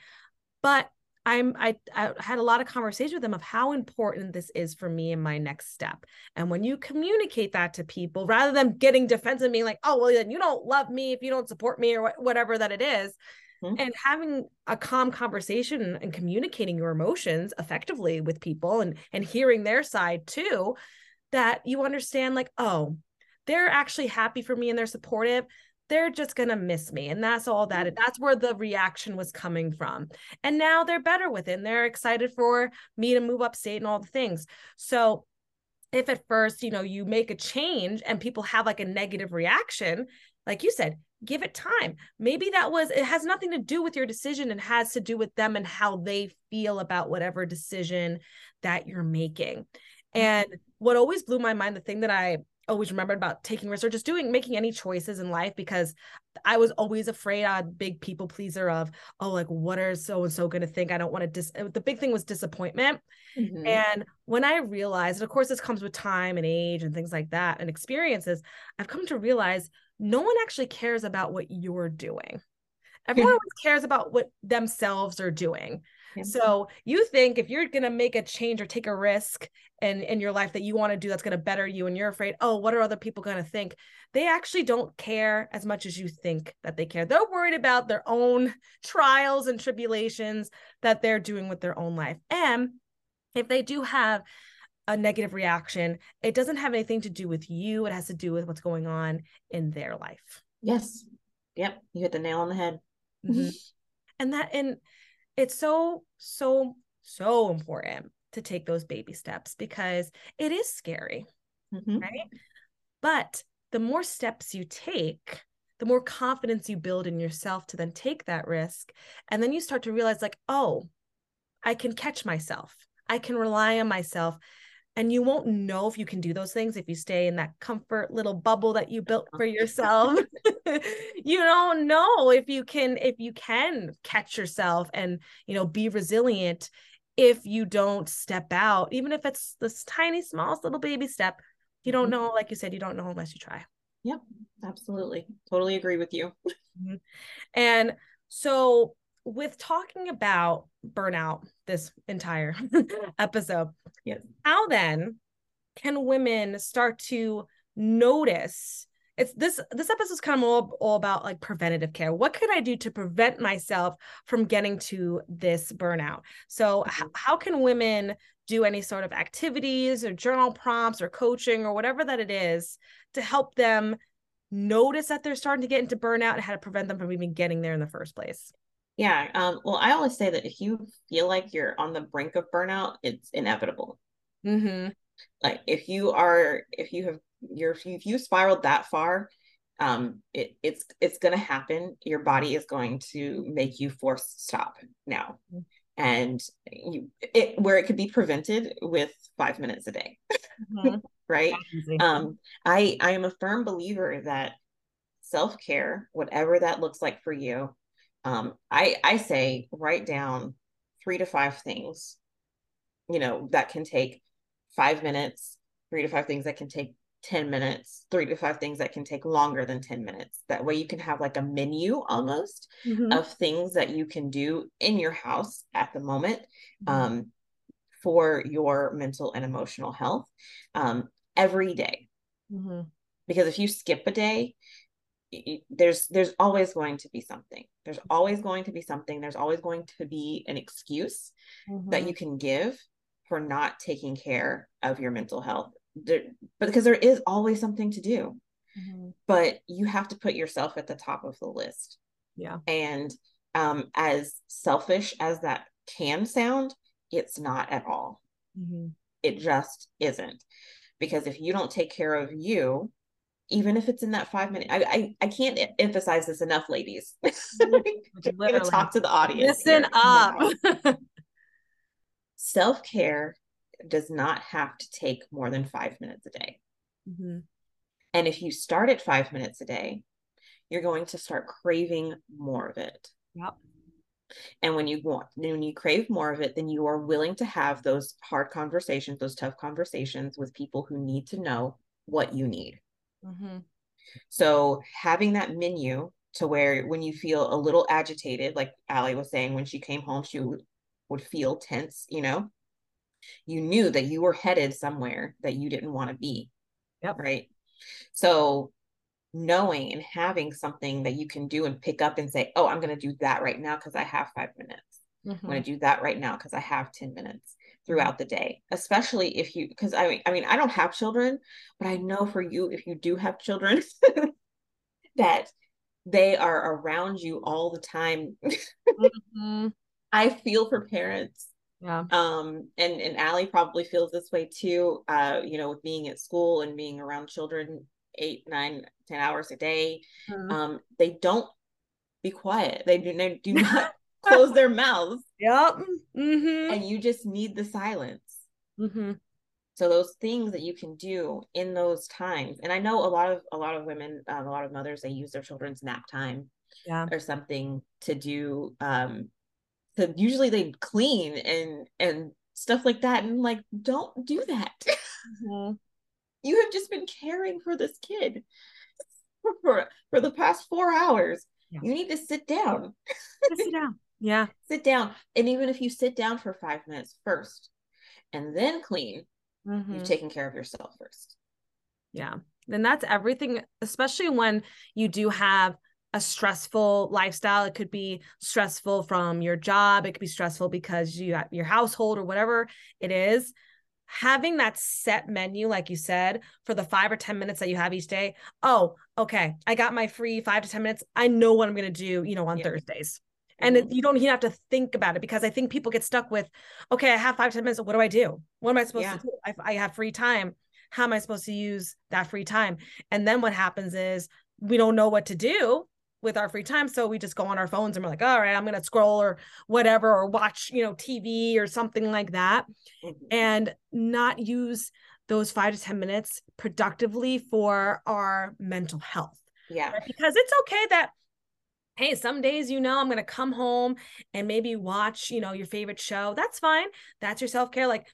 But i'm I, I had a lot of conversation with them of how important this is for me in my next step. And when you communicate that to people rather than getting defensive and being like oh well then you don't love me if you don't support me or whatever that it is mm-hmm. and having a calm conversation and communicating your emotions effectively with people and and hearing their side too that you understand like oh they're actually happy for me and they're supportive they're just going to miss me. And that's all that, that's where the reaction was coming from. And now they're better with it. And they're excited for me to move upstate and all the things. So if at first, you know, you make a change and people have like a negative reaction, like you said, give it time. Maybe that was, it has nothing to do with your decision and has to do with them and how they feel about whatever decision that you're making. Mm-hmm. And what always blew my mind, the thing that I always remembered about taking risks or just doing making any choices in life because I was always afraid a big people pleaser of oh like what are so and so going to think I don't want to dis the big thing was disappointment mm-hmm. and when I realized and of course this comes with time and age and things like that and experiences I've come to realize no one actually cares about what you're doing everyone cares about what themselves are doing so you think if you're going to make a change or take a risk in in your life that you want to do that's going to better you and you're afraid, oh, what are other people going to think? They actually don't care as much as you think that they care. They're worried about their own (laughs) trials and tribulations that they're doing with their own life. And if they do have a negative reaction, it doesn't have anything to do with you. It has to do with what's going on in their life. Yes. Yep. You hit the nail on the head. Mm-hmm. (laughs) and that, and it's so so so important to take those baby steps because it is scary mm-hmm. right but the more steps you take the more confidence you build in yourself to then take that risk and then you start to realize like oh i can catch myself i can rely on myself and you won't know if you can do those things if you stay in that comfort little bubble that you built for (laughs) yourself (laughs) you don't know if you can if you can catch yourself and you know be resilient if you don't step out even if it's this tiny smallest little baby step you don't mm-hmm. know like you said you don't know unless you try yep absolutely totally agree with you mm-hmm. and so with talking about burnout this entire (laughs) episode. Yes. How then can women start to notice it's this this episode is kind of all, all about like preventative care what can i do to prevent myself from getting to this burnout so mm-hmm. h- how can women do any sort of activities or journal prompts or coaching or whatever that it is to help them notice that they're starting to get into burnout and how to prevent them from even getting there in the first place yeah. Um, well, I always say that if you feel like you're on the brink of burnout, it's inevitable. Mm-hmm. Like if you are, if you have, you're, if you spiraled that far, um, it, it's it's going to happen. Your body is going to make you force stop now, mm-hmm. and you it where it could be prevented with five minutes a day, mm-hmm. (laughs) right? Um, I I am a firm believer that self care, whatever that looks like for you, um, I I say write down three to five things, you know, that can take five minutes, three to five things that can take 10 minutes, three to five things that can take longer than 10 minutes. That way you can have like a menu almost mm-hmm. of things that you can do in your house at the moment mm-hmm. um, for your mental and emotional health um, every day. Mm-hmm. Because if you skip a day, there's there's always going to be something. There's always going to be something. There's always going to be an excuse mm-hmm. that you can give for not taking care of your mental health. There, but because there is always something to do mm-hmm. but you have to put yourself at the top of the list. Yeah. And um as selfish as that can sound it's not at all. Mm-hmm. it just isn't. Because if you don't take care of you even if it's in that five minute I, I i can't emphasize this enough ladies. (laughs) To talk to the audience listen here. up? (laughs) Self-care does not have to take more than five minutes a day. Mm-hmm. and if you start at five minutes a day you're going to start craving more of it. Yep. And when you want when you crave more of it then you are willing to have those hard conversations those tough conversations with people who need to know what you need Mm-hmm. So having that menu to where when you feel a little agitated, like Allie was saying, when she came home, she would, would feel tense, you know, you knew that you were headed somewhere that you didn't want to be. Yep. Right. So knowing and having something that you can do and pick up and say, oh, I'm going to do that right now because I have five minutes. Mm-hmm. I'm going to do that right now because I have 10 minutes throughout the day especially if you because I mean I mean I don't have children but I know for you if you do have children (laughs) that they are around you all the time. mm-hmm. (laughs) I feel for parents. Yeah. Um, and, and Allie probably feels this way too. Uh, you know, with being at school and being around children eight, nine, ten hours a day. Mm-hmm. Um, they don't be quiet. They do, they do (laughs) not close their mouths. (laughs) Yep. Mm-hmm. And you just need the silence. Mm-hmm. So those things that you can do in those times, and I know a lot of a lot of women, um, a lot of mothers, they use their children's nap time, yeah, or something to do. Um, to usually they clean and and stuff like that, and like don't do that. (laughs) Mm-hmm. you have just been caring for this kid (laughs) for for the past four hours. Yeah. You need to sit down. sit down. Yeah. sit down. And even if you sit down for five minutes first and then clean, mm-hmm. you've taken care of yourself first. Yeah. And that's everything, especially when you do have a stressful lifestyle. It could be stressful from your job, it could be stressful because you have your household or whatever it is. Having that set menu, like you said, for the five or 10 minutes that you have each day. Oh, okay. I got my free five to 10 minutes. I know what I'm going to do, you know, on yeah. Thursdays and mm-hmm. you don't even have to think about it because i think people get stuck with okay i have five ten minutes what do i do what am i supposed yeah. to do I, I have free time how am i supposed to use that free time and then what happens is we don't know what to do with our free time so we just go on our phones and we're like all right i'm going to scroll or whatever or watch you know tv or something like that mm-hmm. and not use those five to ten minutes productively for our mental health yeah right? because it's okay that hey some days you know i'm going to come home and maybe watch you know your favorite show that's fine that's your self-care like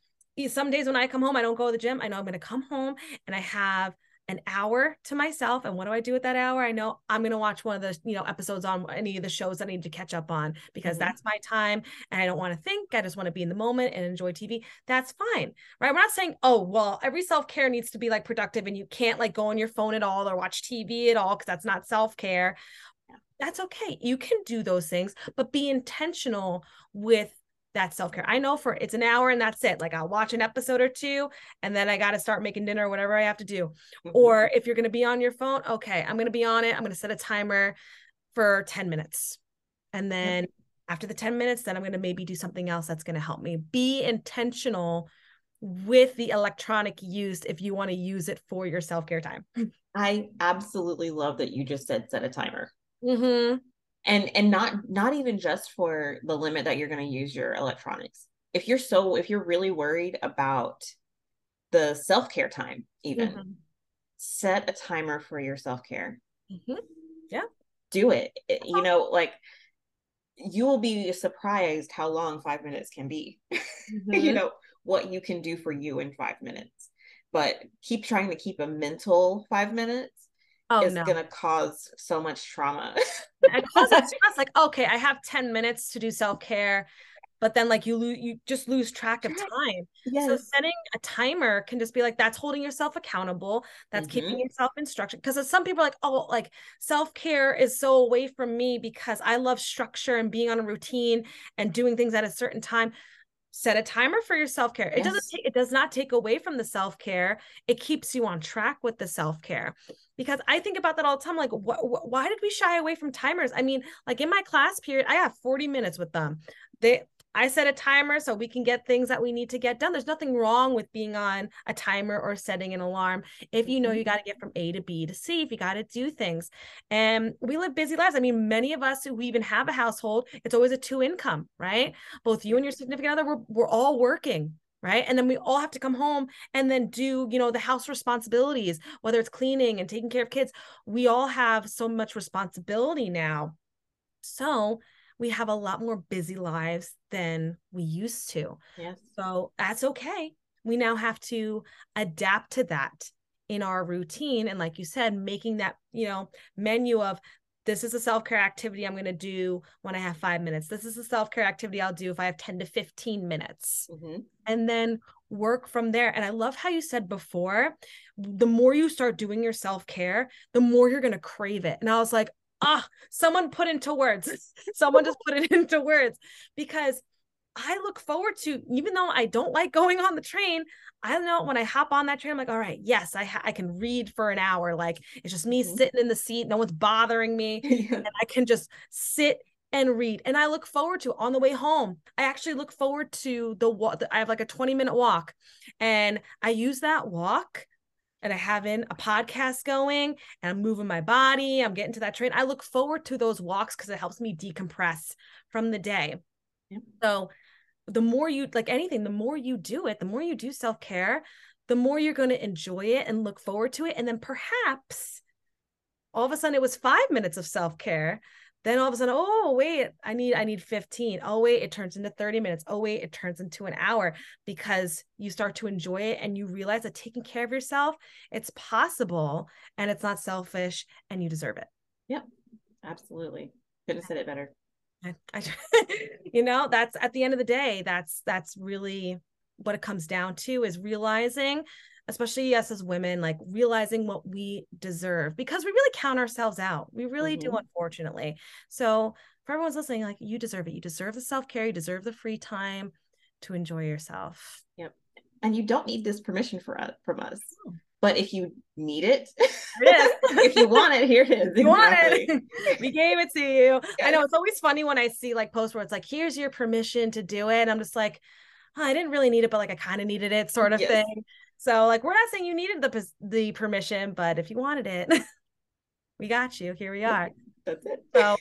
some days when i come home i don't go to the gym i know i'm going to come home and i have an hour to myself and what do i do with that hour? I know i'm going to watch one of the you know episodes on any of the shows i need to catch up on because mm-hmm. that's my time and i don't want to think i just want to be in the moment and enjoy tv that's fine right? We're not saying oh well every self-care needs to be like productive and you can't like go on your phone at all or watch tv at all because that's not self-care that's okay. You can do those things, but be intentional with that self-care. I know for it's an hour and that's it. Like I'll watch an episode or two and then I got to start making dinner or whatever I have to do. Mm-hmm. Or if you're going to be on your phone, okay, I'm going to be on it. I'm going to set a timer for 10 minutes. And then mm-hmm. after the 10 minutes, then I'm going to maybe do something else that's going to help me. Be intentional with the electronic use if you want to use it for your self-care time. I absolutely love that you just said set a timer mm-hmm. and and not not even just for the limit that you're going to use your electronics if you're so if you're really worried about the self-care time even mm-hmm. set a timer for your self-care mm-hmm. yeah do it. you know like you will be surprised how long five minutes can be (laughs) you mm-hmm. know what you can do for you in five minutes but keep trying to keep a mental five minutes oh, is no. going to cause so much trauma. (laughs) it causes stress. Like, okay, I have 10 minutes to do self care, but then like you lose, you just lose track of time. Yes. So setting a timer can just be like, that's holding yourself accountable. That's mm-hmm. keeping yourself in structure. Because some people are like, oh, like self care is so away from me because I love structure and being on a routine and doing things at a certain time set a timer for your self-care. Yes. it doesn't take it does not take away from the self-care. It keeps you on track with the self-care. Because i think about that all the time like wh- wh- why did we shy away from timers? I mean like in my class period i have 40 minutes with them. They I set a timer so we can get things that we need to get done. There's nothing wrong with being on a timer or setting an alarm. If you know you mm-hmm. got to get from A to B to C, if you got to do things. And we live busy lives. I mean, many of us who even have a household, it's always a two income, right? Both you and your significant other, we're, we're all working right and then we all have to come home and then do you know the house responsibilities whether it's cleaning and taking care of kids we all have so much responsibility now so we have a lot more busy lives than we used to. Yes. So that's okay. We now have to adapt to that in our routine. And like you said, making that, you know, menu of this is a self-care activity I'm going to do when I have five minutes. This is a self-care activity I'll do if I have 10 to 15 minutes. Mm-hmm. And then work from there. And I love how you said before, the more you start doing your self-care, the more you're going to crave it. And I was like, ah, someone put into words. (laughs) someone just put it (laughs) into words because I look forward to, even though I don't like going on the train, I know when I hop on that train, I'm like, all right, yes, I ha- I can read for an hour. Like it's just me mm-hmm. sitting in the seat, no one's bothering me, (laughs) and I can just sit and read. And I look forward to on the way home. I actually look forward to the walk. I have like a 20 minute walk, and I use that walk. And I have in a podcast going and I'm moving my body. I'm getting to that train. I look forward to those walks because it helps me decompress from the day. Yeah. So the more you like anything, the more you do it, the more you do self care, the more you're going to enjoy it and look forward to it. And then perhaps all of a sudden it was five minutes of self care then all of a sudden oh wait i need i need 15 oh wait it turns into 30 minutes. Oh wait it turns into an hour. Because you start to enjoy it and you realize that taking care of yourself it's possible and it's not selfish and you deserve it. Yep. Absolutely. Couldn't have said it better. I, I, (laughs) you know that's at the end of the day that's that's really what it comes down to is realizing especially us as women, like realizing what we deserve because we really count ourselves out. We really mm-hmm. do, unfortunately. So, for everyone's listening, like you deserve it. You deserve the self care, you deserve the free time to enjoy yourself. Yep. And you don't need this permission for us from us. But if you need it, (laughs) if you want it, here it is. You want it. (laughs) we gave it to you. I know it's always funny when I see like posts where it's like, here's your permission to do it. I'm just like, oh, I didn't really need it, but like I kind of needed it, sort of yes. thing. So like we're not saying you needed the the permission, but if you wanted it, (laughs) we got you. Here we are. That's it. So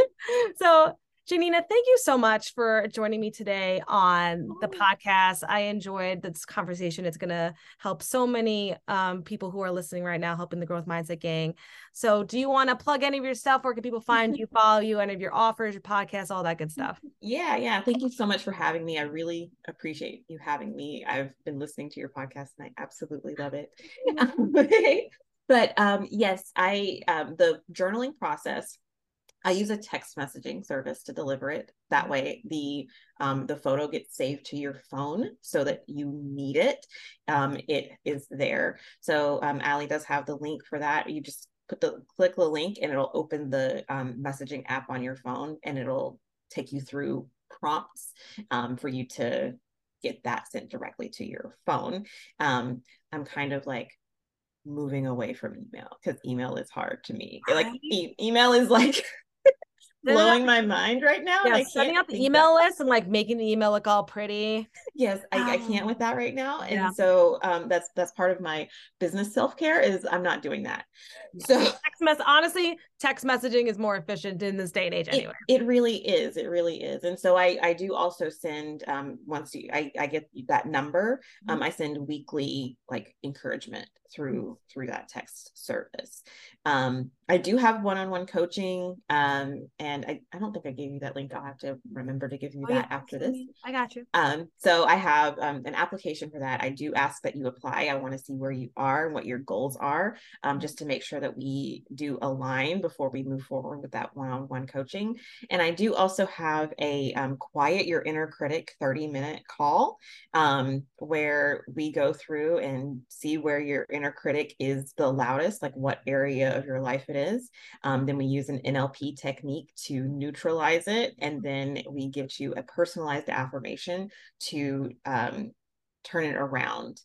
(laughs) so Ja'Nina, thank you so much for joining me today on the oh. podcast. I enjoyed this conversation. It's going to help so many um, people who are listening right now, helping the Growth Mindset Gang. So, do you want to plug any of your stuff? Where can people find you, (laughs) follow you, any of your offers, your podcasts, all that good stuff? Yeah, yeah. Thank you so much for having me. I really appreciate you having me. I've been listening to your podcast and I absolutely love it. (laughs) (laughs) but um, yes, I um, the journaling process I use a text messaging service to deliver it. That way, the um, the photo gets saved to your phone so that you need it. Um, it is there. So um, Allie does have the link for that. You just put the click the link and it'll open the um, messaging app on your phone and it'll take you through prompts um, for you to get that sent directly to your phone. Um, I'm kind of like moving away from email because email is hard to me. Like e- email is like (laughs) blowing my mind right now. Yeah, setting up the email that. list and like making the email look all pretty. Yes, I, I can't with that right now. And yeah. so um, that's that's part of my business self-care is I'm not doing that. Yeah. So text mess honestly, text messaging is more efficient in this day and age anyway. It, it really is. It really is. And so I I do also send um once you I, I get that number, um mm-hmm. I send weekly like encouragement through through that text service. Um I do have one-on-one coaching um and I, I don't think I gave you that link. I'll have to remember to give you oh, that yeah. after this. I got you. Um so I have um, an application for that. I do ask that you apply. I want to see where you are and what your goals are um just to make sure that we do align before we move forward with that one-on-one coaching. And I do also have a um, quiet your inner critic 30 minute call um, where we go through and see where your inner critic is the loudest, like what area of your life it is. Um, then we use an NLP technique to neutralize it. And then we give you a personalized affirmation to um, turn it around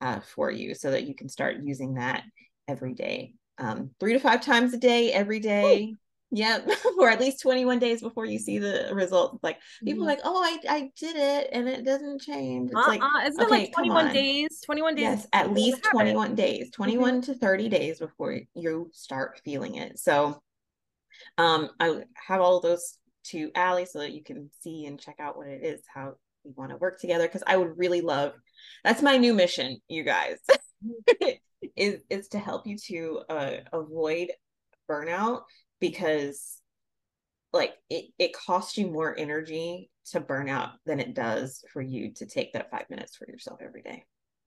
uh, for you so that you can start using that every day um, three to five times a day, every day. Yep, (laughs) for at least 21 days before you see the results. Like people mm-hmm. like, oh, I, I did it and it doesn't change. It's uh-uh. like, isn't okay, it like 21 days? 21 days. Yes, at least 21 days, 21 mm-hmm. to 30 days before you start feeling it. So um, I have all those to Allie so that you can see and check out what it is, how we want to work together. Cause I would really love, that's my new mission, you guys. (laughs) is is to help you to uh, avoid burnout because like it, it costs you more energy to burn out than it does for you to take that five minutes for yourself every day.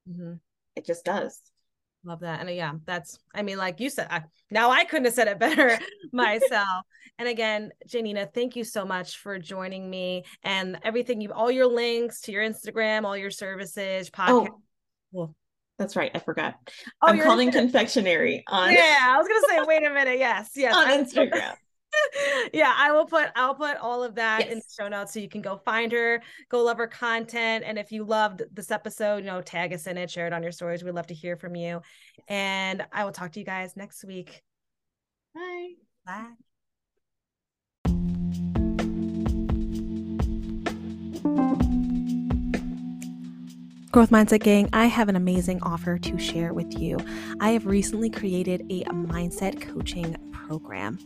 Mm-hmm. it just does love that and uh, yeah that's i mean like you said I, now i couldn't have said it better (laughs) myself and again Ja'Nina thank you so much for joining me and everything you all your links to your instagram all your services podcast oh. Well, that's right. I forgot. Oh, I'm calming confectionary on. Yeah, I was gonna say, wait a minute. Yes, yes. (laughs) on Instagram. (laughs) yeah, I will put I'll put all of that Yes. in the show notes so you can go find her, go love her content. And if you loved this episode, you know, tag us in it, share it on your stories. We'd love to hear from you. And I will talk to you guys next week. Bye. Bye. Growth Mindset Gang, I have an amazing offer to share with you. I have recently created a mindset coaching program.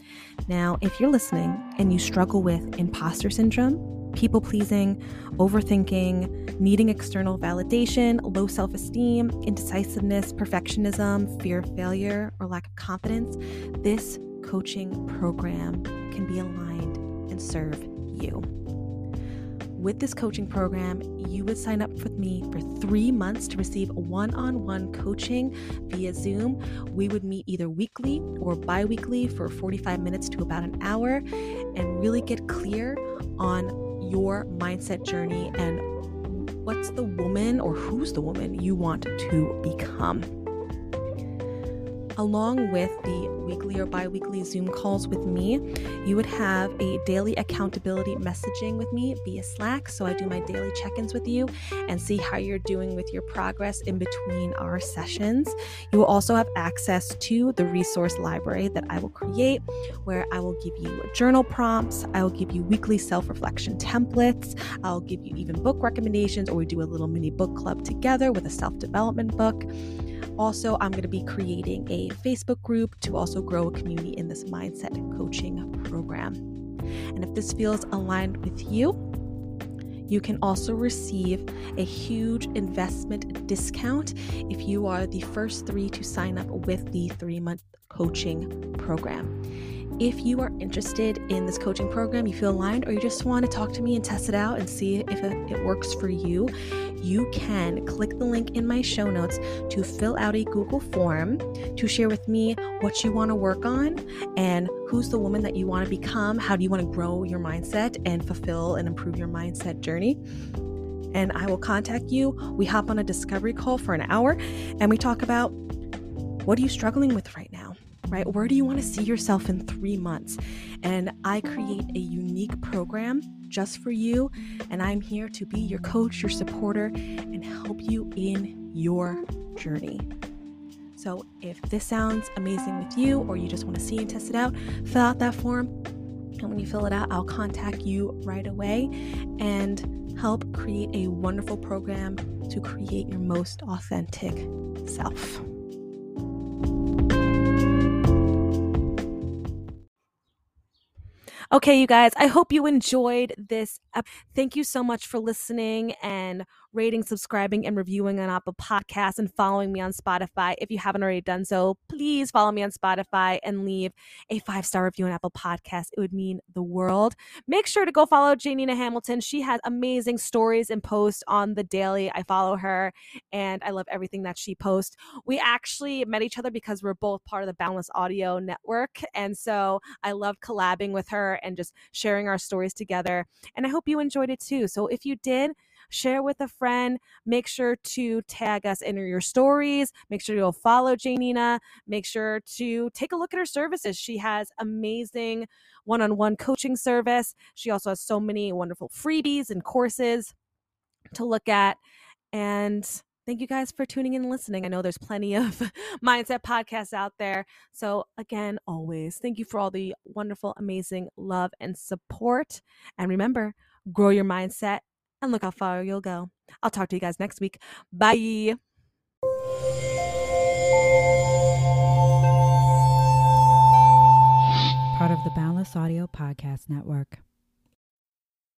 Now, if you're listening and you struggle with imposter syndrome, people pleasing, overthinking, needing external validation, low self esteem, indecisiveness, perfectionism, fear of failure, or lack of confidence, this coaching program can be aligned and serve you. With this coaching program, you would sign up with me for three months to receive one on one coaching via Zoom. We would meet either weekly or bi weekly for 45 minutes to about an hour and really get clear on your mindset journey and what's the woman or who's the woman you want to become along with the weekly or bi weekly Zoom calls with me, you would have a daily accountability messaging with me via Slack. So I do my daily check ins with you and see how you're doing with your progress in between our sessions. You will also have access to the resource library that I will create, where I will give you journal prompts, I will give you weekly self reflection templates, I'll give you even book recommendations, or we do a little mini book club together with a self development book. Also, I'm going to be creating a Facebook group to also grow a community in this mindset coaching program. And if this feels aligned with you, you can also receive a huge investment discount if you are the first three to sign up with the three month coaching program. If you are interested in this coaching program, you feel aligned, or you just want to talk to me and test it out and see if it works for you, you can click the link in my show notes to fill out a Google form to share with me what you want to work on and who's the woman that you want to become. How do you want to grow your mindset and fulfill and improve your mindset journey? And I will contact you. We hop on a discovery call for an hour and we talk about what are you struggling with right now? Right? Where do you want to see yourself in three months? And I create a unique program just for you. And I'm here to be your coach, your supporter, and help you in your journey. So if this sounds amazing with you, or you just want to see and test it out, fill out that form. And when you fill it out, I'll contact you right away and help create a wonderful program to create your most authentic self. Okay, you guys, I hope you enjoyed this. Thank you so much for listening and rating, subscribing, and reviewing on Apple Podcasts and following me on Spotify. If you haven't already done so, please follow me on Spotify and leave a five star review on Apple Podcasts. It would mean the world. Make sure to go follow Ja'Nina Hamilton. She has amazing stories and posts on the daily. I follow her and I love everything that she posts. We actually met each other because we're both part of the Boundless Audio Network. And so I love collabing with her and just sharing our stories together. And I hope you enjoyed it too. So if you did, share with a friend. Make sure to tag us in your stories. Make sure you'll follow Ja'Nina. Make sure to take a look at her services. She has amazing one on one coaching service. She also has so many wonderful freebies and courses to look at. And thank you guys for tuning in and listening. I know there's plenty of (laughs) mindset podcasts out there. So, again, always thank you for all the wonderful, amazing love and support. And remember, grow your mindset and look how far you'll go. I'll talk to you guys next week. Bye. Part of the Boundless Audio Podcast Network.